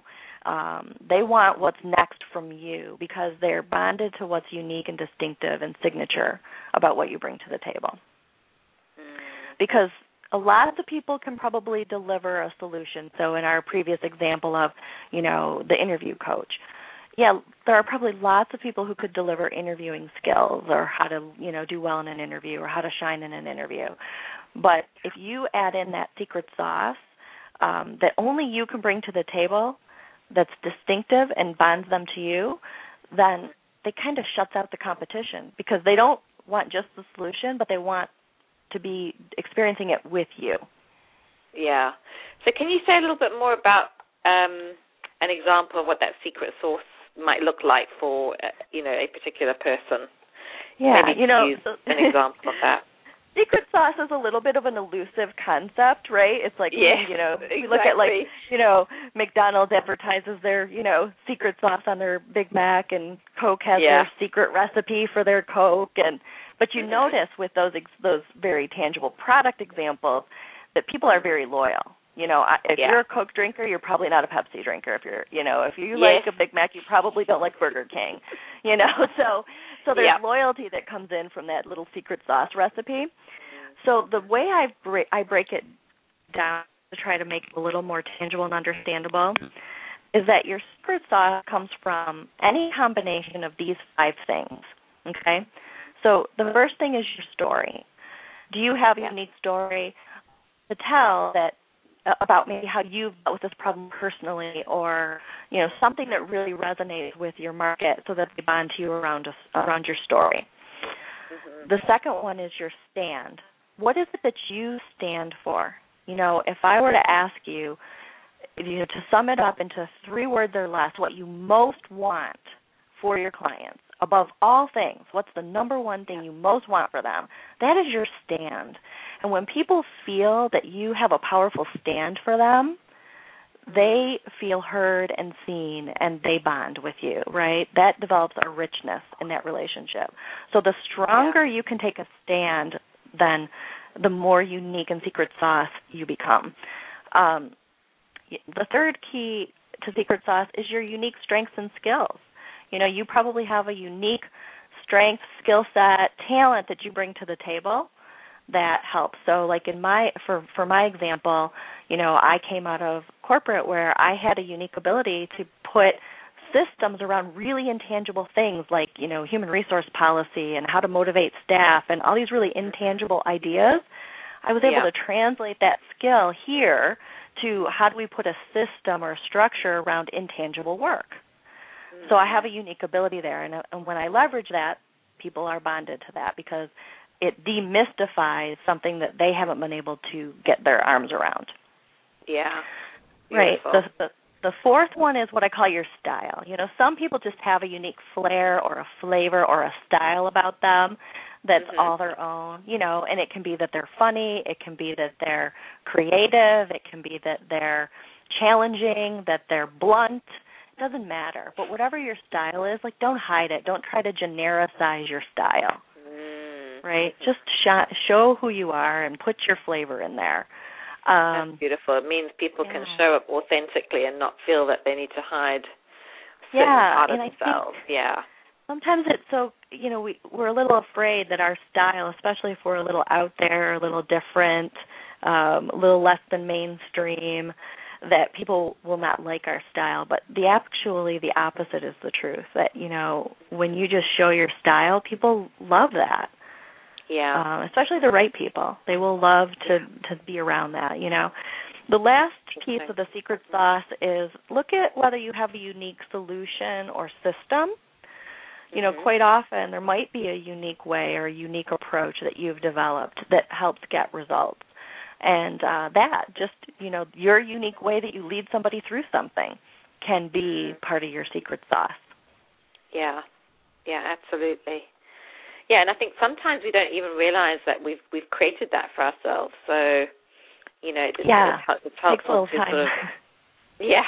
Um, they want what's next from you because they're bonded to what's unique and distinctive and signature about what you bring to the table. Because a lot of the people can probably deliver a solution. So in our previous example of, you know, the interview coach, yeah, there are probably lots of people who could deliver interviewing skills or how to, you know, do well in an interview or how to shine in an interview. But if you add in that secret sauce um, that only you can bring to the table, that's distinctive and bonds them to you, then they kind of shuts out the competition because they don't want just the solution, but they want to be experiencing it with you. Yeah. So can you say a little bit more about um, an example of what that secret sauce might look like for uh, you know a particular person? Yeah, Maybe you know, use an example of that. secret sauce is a little bit of an elusive concept, right? It's like you know, you look at like you know, McDonald's advertises their, you know, secret sauce on their Big Mac and Coke has Yeah. their secret recipe for their Coke and but you Mhm. notice with those ex- those very tangible product examples that people are very loyal. You know, I- if Yeah. you're a Coke drinker, you're probably not a Pepsi drinker. If you're, you know, if you Yes. like a Big Mac, you probably don't like Burger King. You know, so so there's Yeah. loyalty that comes in from that little secret sauce recipe. So the way I break I break it down to try to make it a little more tangible and understandable is that your secret sauce comes from any combination of these five things. Okay? So the first thing is your story. Do you have a unique story to tell that about maybe how you've dealt with this problem personally or you know something that really resonates with your market so that they bond to you around around your story mm-hmm. the second one is your stand what is it that you stand for you know if i were to ask you you know to sum it up into three words or less what you most want for your clients above all things what's the number one thing you most want for them that is your stand and when people feel that you have a powerful stand for them, they feel heard and seen and they bond with you, right? That develops a richness in that relationship. So the stronger you can take a stand, then the more unique and secret sauce you become. Um, the third key to secret sauce is your unique strengths and skills. You know, you probably have a unique strength, skill set, talent that you bring to the table that helps. So like in my for for my example, you know, I came out of corporate where I had a unique ability to put systems around really intangible things like, you know, human resource policy and how to motivate staff and all these really intangible ideas. I was able yeah. to translate that skill here to how do we put a system or a structure around intangible work. Mm-hmm. So I have a unique ability there and, and when I leverage that, people are bonded to that because it demystifies something that they haven't been able to get their arms around. Yeah. Right. The, the the fourth one is what I call your style. You know, some people just have a unique flair or a flavor or a style about them that's mm-hmm. all their own, you know, and it can be that they're funny, it can be that they're creative, it can be that they're challenging, that they're blunt. Doesn't matter. But whatever your style is, like don't hide it. Don't try to genericize your style right? Just sh- show who you are and put your flavor in there. Um, That's beautiful. It means people yeah. can show up authentically and not feel that they need to hide certain yeah, part of themselves. yeah. Sometimes it's so you know we we're a little afraid that our style, especially if we're a little out there, a little different, um, a little less than mainstream, that people will not like our style. But the actually the opposite is the truth. That you know when you just show your style, people love that. Yeah. Um, especially the right people. They will love to to be around that, you know. The last piece of the secret sauce is look at whether you have a unique solution or system. You know, mm-hmm. quite often there might be a unique way or a unique approach that you've developed that helps get results. And uh, that, just, you know, your unique way that you lead somebody through something can be part of your secret sauce. Yeah. Yeah, absolutely. Yeah, and I think sometimes we don't even realize that we've we've created that for ourselves. So, you know, it, yeah, it, it's helpful to sort of yeah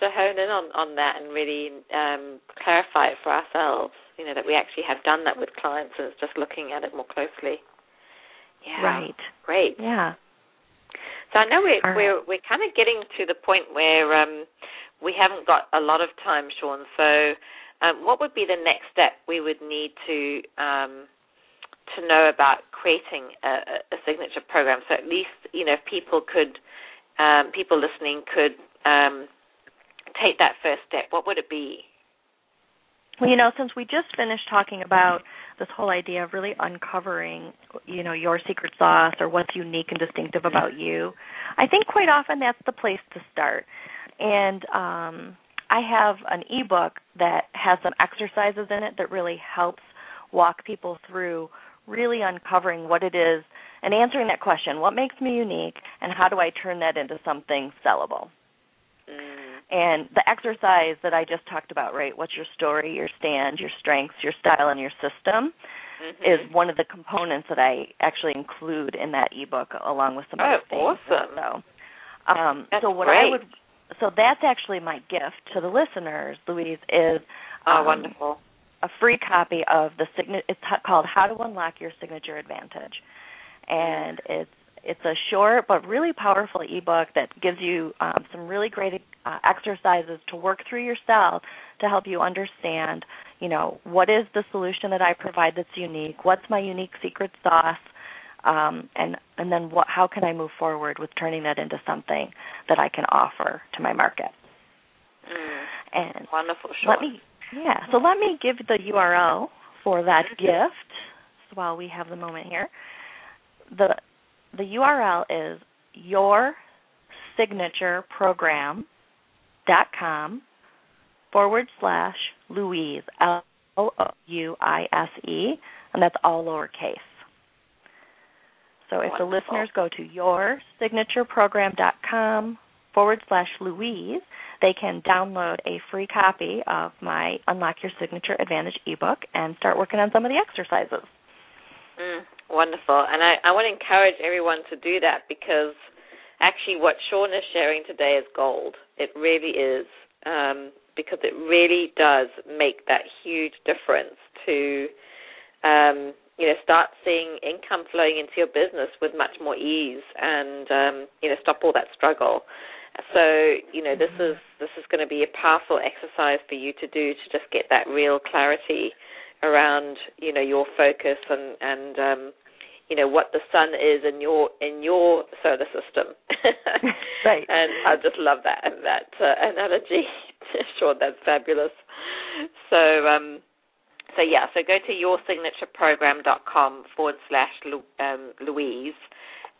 to hone in on on that and really um, clarify it for ourselves. You know that we actually have done that with clients, and it's just looking at it more closely. Yeah, right. Great. Yeah. So I know we're All we're we're kind of getting to the point where um, we haven't got a lot of time, Shawn. So um, what would be the next step we would need to um, to know about creating a, a, signature program? So at least you know if people could um, people listening could um, take that first step. What would it be? Well, you know, since we just finished talking about this whole idea of really uncovering, you know, your secret sauce or what's unique and distinctive about you, I think quite often that's the place to start. And um, I have an ebook that has some exercises in it that really helps walk people through really uncovering what it is and answering that question what makes me unique and how do I turn that into something sellable? And the exercise that I just talked about, right? What's your story, your stand, your strengths, your style, and your system mm-hmm. is one of the components that I actually include in that ebook along with some oh, other things. Awesome. So, um, That's so what great. I would so that's actually my gift to the listeners, Louise, is oh, um, wonderful. A free copy of the signature. It's called "How to Unlock Your Signature Advantage," and it's it's a short but really powerful ebook that gives you um, some really great uh, exercises to work through yourself to help you understand, you know, what is the solution that I provide that's unique? What's my unique secret sauce? um, and and then what, how can I move forward with turning that into something that I can offer to my market? And wonderful. Sure. Let me yeah. So let me give the URL for that mm-hmm. gift while we have the moment here. The the URL is your signature program dot com forward slash Louise L O U I S E and that's all lowercase. So if Wonderful. the listeners go to yoursignatureprogram.com forward slash Louise, they can download a free copy of my Unlock Your Signature Advantage ebook and start working on some of the exercises. Mm, wonderful. And I, I want to encourage everyone to do that because actually what Shawn is sharing today is gold. It really is. Um, because it really does make that huge difference to um, you know, start seeing income flowing into your business with much more ease and um, you know, stop all that struggle. So, you know, this is this is going to be a powerful exercise for you to do to just get that real clarity around, you know, your focus and and um, you know what the sun is in your in your solar system. right. And I just love that that uh, analogy. sure, that's fabulous. So, um, so yeah, so go to yoursignatureprogram.com forward slash um, Louise,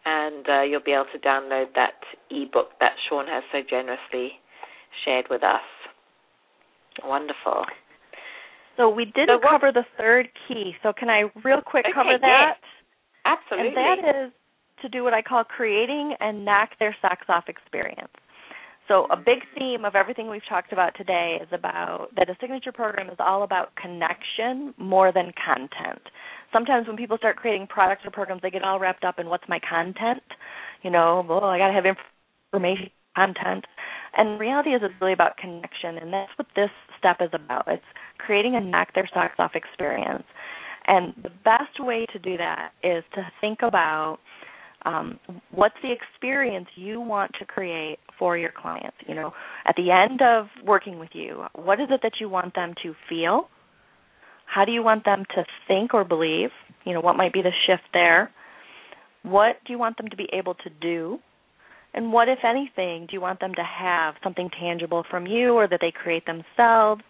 and uh, you'll be able to download that ebook that Shawn has so generously shared with us. Wonderful. So we didn't so cover the third key. So can I real quick okay, cover that? Yes, absolutely. And that is to do what I call creating and knock their socks off experience. So a big theme of everything we've talked about today is about that a signature program is all about connection more than content. Sometimes when people start creating products or programs, they get all wrapped up in what's my content. You know, well, I got to have information content. And reality is it's really about connection, and that's what this step is about. It's creating a knock their socks off experience. And the best way to do that is to think about um, what's the experience you want to create for your clients you know at the end of working with you what is it that you want them to feel how do you want them to think or believe you know what might be the shift there what do you want them to be able to do and what if anything do you want them to have something tangible from you or that they create themselves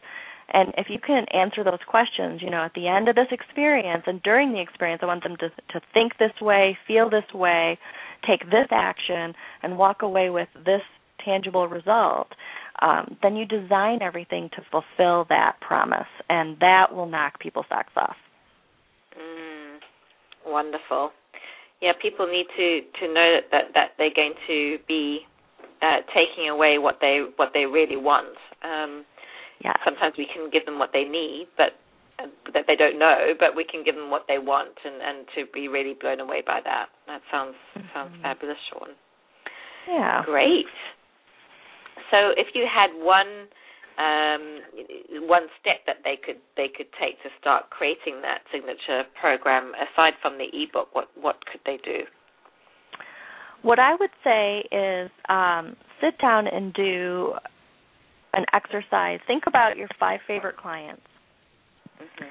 and if you can answer those questions, you know, at the end of this experience and during the experience, I want them to to think this way, feel this way, take this action, and walk away with this tangible result. Um, then you design everything to fulfill that promise, and that will knock people's socks off. Mm, wonderful. Yeah, people need to to know that that, that they're going to be uh, taking away what they what they really want. Um, yeah. Sometimes we can give them what they need, but uh, that they don't know, but we can give them what they want, and and to be really blown away by that. That sounds mm-hmm. sounds fabulous, Shawn. Yeah. Great. So, if you had one um, one step that they could they could take to start creating that signature program, aside from the ebook, what what could they do? What I would say is um, sit down and do an exercise. Think about your five favorite clients. Mm-hmm.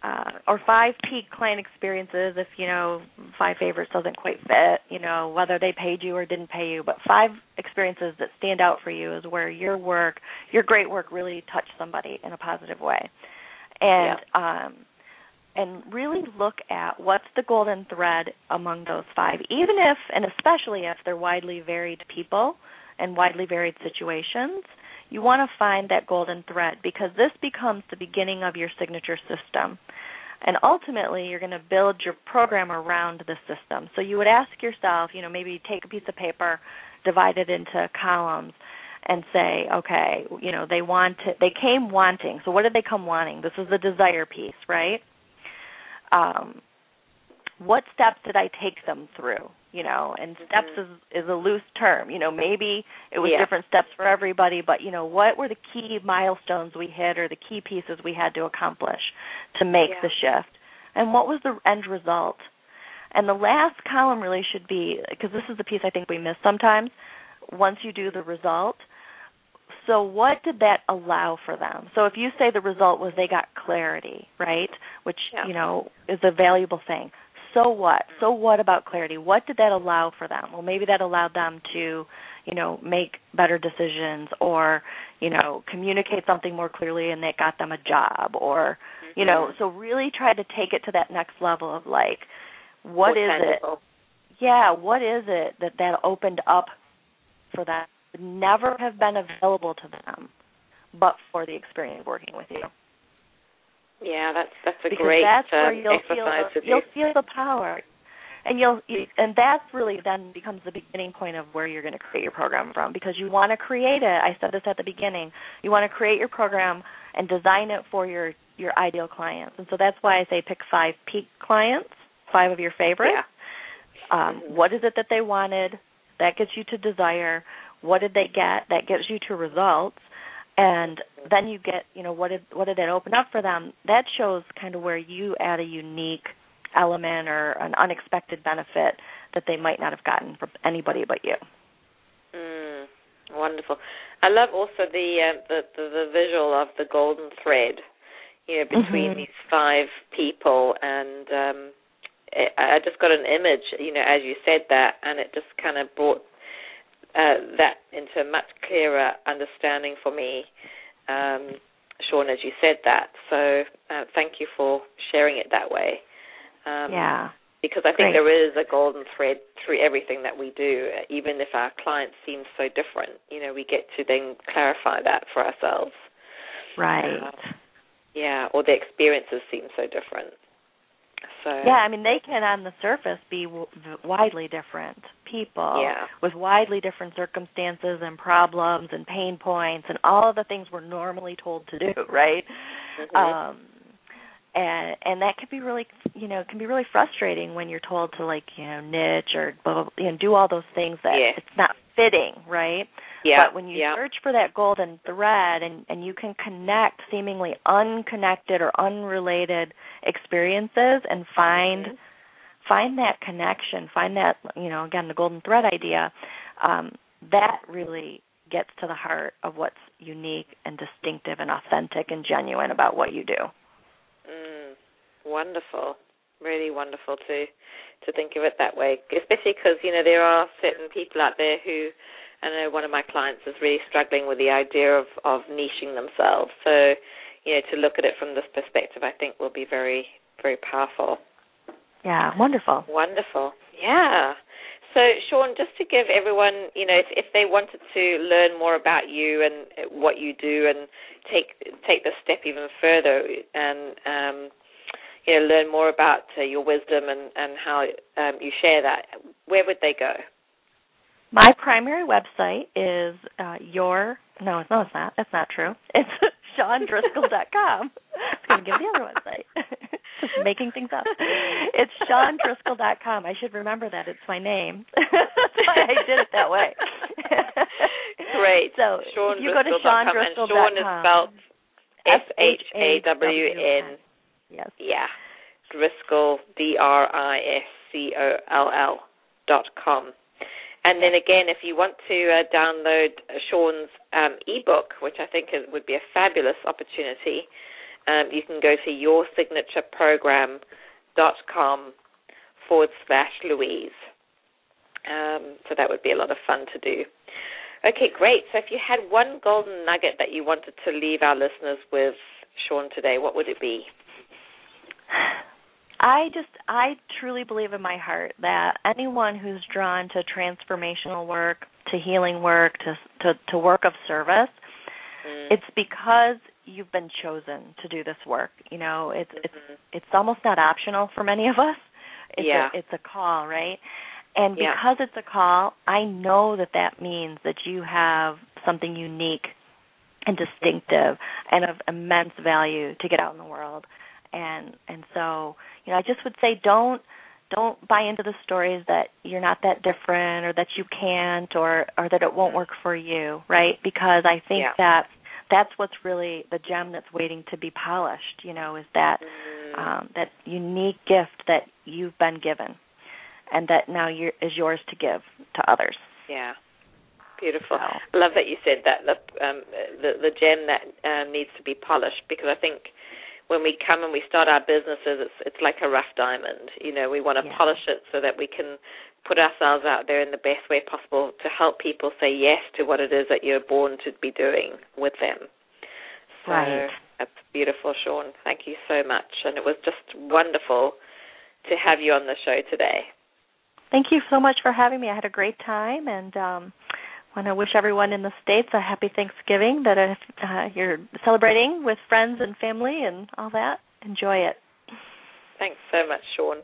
Uh, or five peak client experiences if you know five favorites doesn't quite fit you know whether they paid you or didn't pay you but five experiences that stand out for you is where your work your great work really touched somebody in a positive way and yeah. um and really look at what's the golden thread among those five even if and especially if they're widely varied people and widely varied situations you want to find that golden thread because this becomes the beginning of your signature system. And ultimately, you're going to build your program around the system. So you would ask yourself, you know, maybe take a piece of paper, divide it into columns, and say, okay, you know, they want to, they came wanting. So what did they come wanting? This is the desire piece, right? Um, what steps did I take them through? You know, and steps mm-hmm. is is a loose term. You know, maybe it was yeah. different steps for everybody, but you know, what were the key milestones we hit or the key pieces we had to accomplish to make yeah. the shift? And what was the end result? And the last column really should be because this is the piece I think we miss sometimes. Once you do the result, so what did that allow for them? So if you say the result was they got clarity, right, which yeah. you know is a valuable thing. So what? So what about clarity? What did that allow for them? Well, maybe that allowed them to, you know, make better decisions or, you know, communicate something more clearly and that got them a job or, mm-hmm. you know, mm-hmm. so really try to take it to that next level of like what more it? Yeah, what is it that that opened up for them would never have been available to them but for the experience of working with you. Yeah, that's that's a because great that's uh, where you'll exercise feel the, you'll feel the power, and you'll you, and that's really then becomes the beginning point of where you're going to create your program from because you want to create it. I said this at the beginning. You want to create your program and design it for your your ideal clients, and so that's why I say pick five peak clients, five of your favorites. Yeah. Um, what is it that they wanted? That gets you to desire. What did they get? That gets you to results and then you get you know what did what did that open up for them? That shows kind of where you add a unique element or an unexpected benefit that they might not have gotten from anybody but you. Mm, wonderful. I love also the, uh, the, the the visual of the golden thread you know between mm-hmm. these five people. And um I just got an image, you know, as you said that, and it just kind of brought uh, that into a much clearer understanding for me, um, Shawn, as you said that. So uh, thank you for sharing it that way. Um, yeah. Because I think Great. there is a golden thread through everything that we do, even if our clients seem so different. You know, we get to then clarify that for ourselves. Right. Uh, yeah, or the experiences seem so different. So yeah, I mean they can on the surface be w- widely different people yeah. with widely different circumstances and problems and pain points and all of the things we're normally told to do, right? Mm-hmm. Um and and that can be really you know can be really frustrating when you're told to like you know niche or blah, blah, you know do all those things that yeah. it's not fitting right yeah. but when you yeah. search for that golden thread and and you can connect seemingly unconnected or unrelated experiences and find mm-hmm. find that connection find that you know again the golden thread idea um that really gets to the heart of what's unique and distinctive and authentic and genuine about what you do Mm, wonderful, really wonderful to to think of it that way. Especially because you know there are certain people out there who, I know one of my clients is really struggling with the idea of of niching themselves. So, you know, to look at it from this perspective, I think will be very very powerful. Yeah, wonderful. Wonderful. Yeah. So, Shawn, just to give everyone, you know, if, if they wanted to learn more about you and what you do, and take take the step even further, and um, you know, learn more about uh, your wisdom and and how um, you share that, where would they go? My primary website is uh, your no, no, it's not. That's not true. It's ShawnDriscoll.com. I was going to give the other website. Just making things up. It's ShawnDriscoll.com. I should remember that. It's my name. That's why I did it that way. Great. So if you go to ShawnDriscoll.com. And Shawn is spelled S H A W N. Yes. Yeah. Driscoll, D R I S C O L L dot com. And then again, if you want to uh, download Shawn's um, ebook, which I think is, would be a fabulous opportunity, um, you can go to yoursignatureprogram.com forward slash Louise. Um, so that would be a lot of fun to do. Okay, great. So if you had one golden nugget that you wanted to leave our listeners with, Shawn, today, what would it be? I just I truly believe in my heart that anyone who's drawn to transformational work, to healing work, to to, to work of service, mm. it's because you've been chosen to do this work. You know, it's mm-hmm. it's it's almost not optional for many of us. It's yeah. a it's a call, right? And yeah. because it's a call, I know that that means that you have something unique and distinctive and of immense value to get out in the world. And and so, you know, I just would say don't don't buy into the stories that you're not that different or that you can't or or that it won't work for you, right? Because I think yeah. that that's what's really the gem that's waiting to be polished, you know, is that mm. um that unique gift that you've been given and that now you're, is yours to give to others. Yeah. Beautiful. So. Love that you said that the um, the, the gem that um, needs to be polished because I think when we come and we start our businesses, it's it's like a rough diamond. You know, we want to Yeah. polish it so that we can put ourselves out there in the best way possible to help people say yes to what it is that you're born to be doing with them. So Right. that's beautiful, Shawn. Thank you so much, and it was just wonderful to have you on the show today. Thank you so much for having me. I had a great time, and um, want to wish everyone in the states a happy Thanksgiving. That if uh, you're celebrating with friends and family and all that, enjoy it. Thanks so much, Shawn.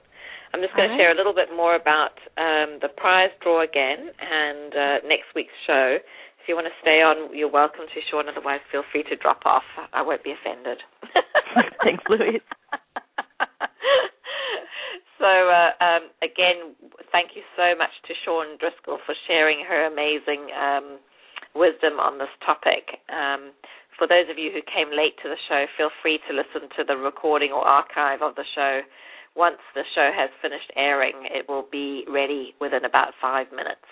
I'm just going All to right. share a little bit more about um, the prize draw again and uh, next week's show. If you want to stay on, you're welcome to, Shawn. Otherwise, feel free to drop off. I won't be offended. Thanks, Louise. So, uh, um, again, thank you so much to Shawn Driscoll for sharing her amazing um, wisdom on this topic. Um, for those of you who came late to the show, feel free to listen to the recording or archive of the show. Once the show has finished airing, it will be ready within about five minutes.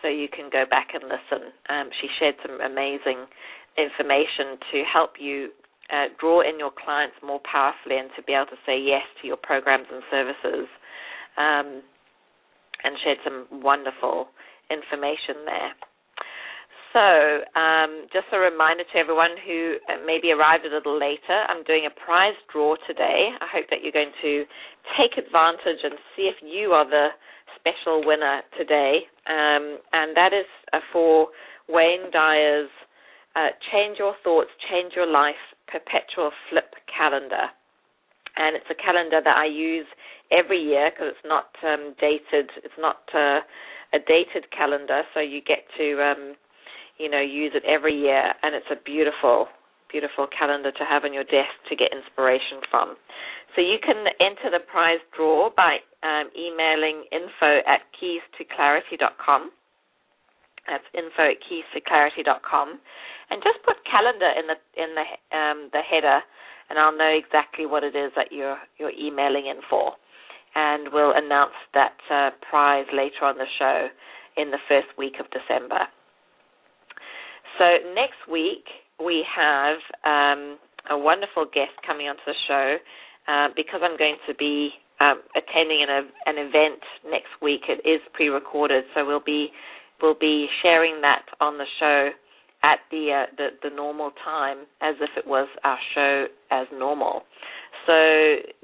So you can go back and listen. Um, she shared some amazing information to help you uh, draw in your clients more powerfully and to be able to say yes to your programs and services. Um, and shared some wonderful information there. So, um, just a reminder to everyone who uh, maybe arrived a little later, I'm doing a prize draw today. I hope that you're going to take advantage and see if you are the special winner today. Um, and that is uh, for Wayne Dyer's uh, Change Your Thoughts, Change Your Life Perpetual Flip Calendar. And it's a calendar that I use every year because it's not um, dated. It's not uh, a dated calendar, so you get to um, you know use it every year, and it's a beautiful, beautiful calendar to have on your desk to get inspiration from. So you can enter the prize draw by um, emailing info at keys to clarity.com. That's info at keys to clarity.com, and just put calendar in the in the um, the header, and I'll know exactly what it is that you're you're emailing in for and we'll announce that uh, prize later on the show in the first week of December. So next week we have um, a wonderful guest coming onto the show uh, because I'm going to be um, attending an, an event next week. It is pre-recorded, so we'll be we'll be sharing that on the show at the uh, the, the normal time as if it was our show as normal. So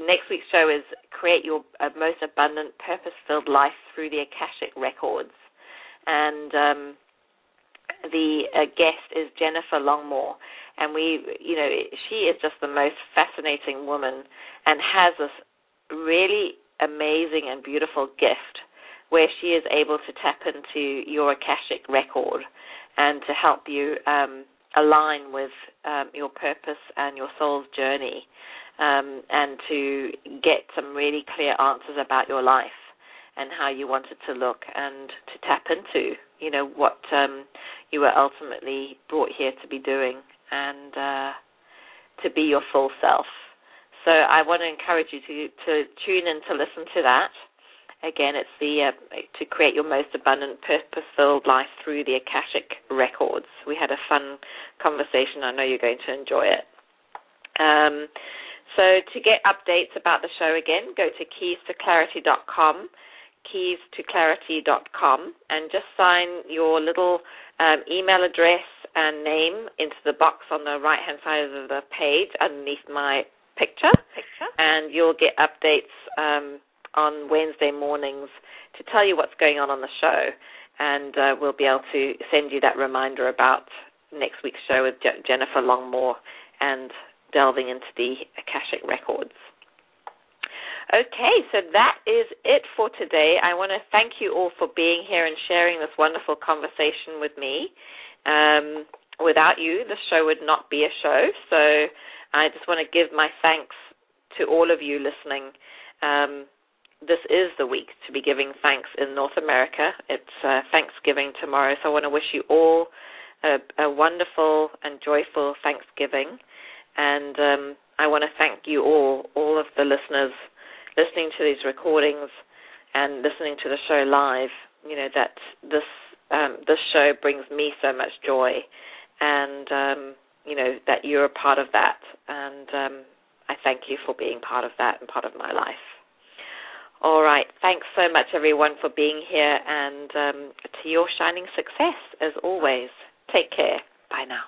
next week's show is create your uh, most abundant, purpose-filled life through the Akashic records, and um, the uh, guest is Jennifer Longmore, and we, you know, she is just the most fascinating woman, and has this really amazing and beautiful gift where she is able to tap into your Akashic record and to help you um, align with um, your purpose and your soul's journey um, and to get some really clear answers about your life and how you want it to look and to tap into, you know, what um, you were ultimately brought here to be doing and uh, to be your full self. So I want to encourage you to, to tune in to listen to that. Again, it's the uh, to create your most abundant, purpose-filled life through the Akashic records. We had a fun conversation. I know you're going to enjoy it. Um, so to get updates about the show again, go to keystoclarity.com, keystoclarity.com, and just sign your little um, email address and name into the box on the right-hand side of the page underneath my picture, Picture. and you'll get updates um, on Wednesday mornings to tell you what's going on on the show, and uh, we'll be able to send you that reminder about next week's show with Je- Jennifer Longmore and delving into the Akashic records. Okay, so that is it for today. I want to thank you all for being here and sharing this wonderful conversation with me. Um, without you, the show would not be a show. So I just want to give my thanks to all of you listening. Um, this is the week to be giving thanks in North America. It's uh, Thanksgiving tomorrow, so I want to wish you all a, a wonderful and joyful Thanksgiving. And um, I want to thank you all, all of the listeners listening to these recordings and listening to the show live. You know that this um, this show brings me so much joy, and um, you know that you're a part of that. And um, I thank you for being part of that and part of my life. All right. Thanks so much, everyone, for being here, and um, to your shining success as always. Take care. Bye now.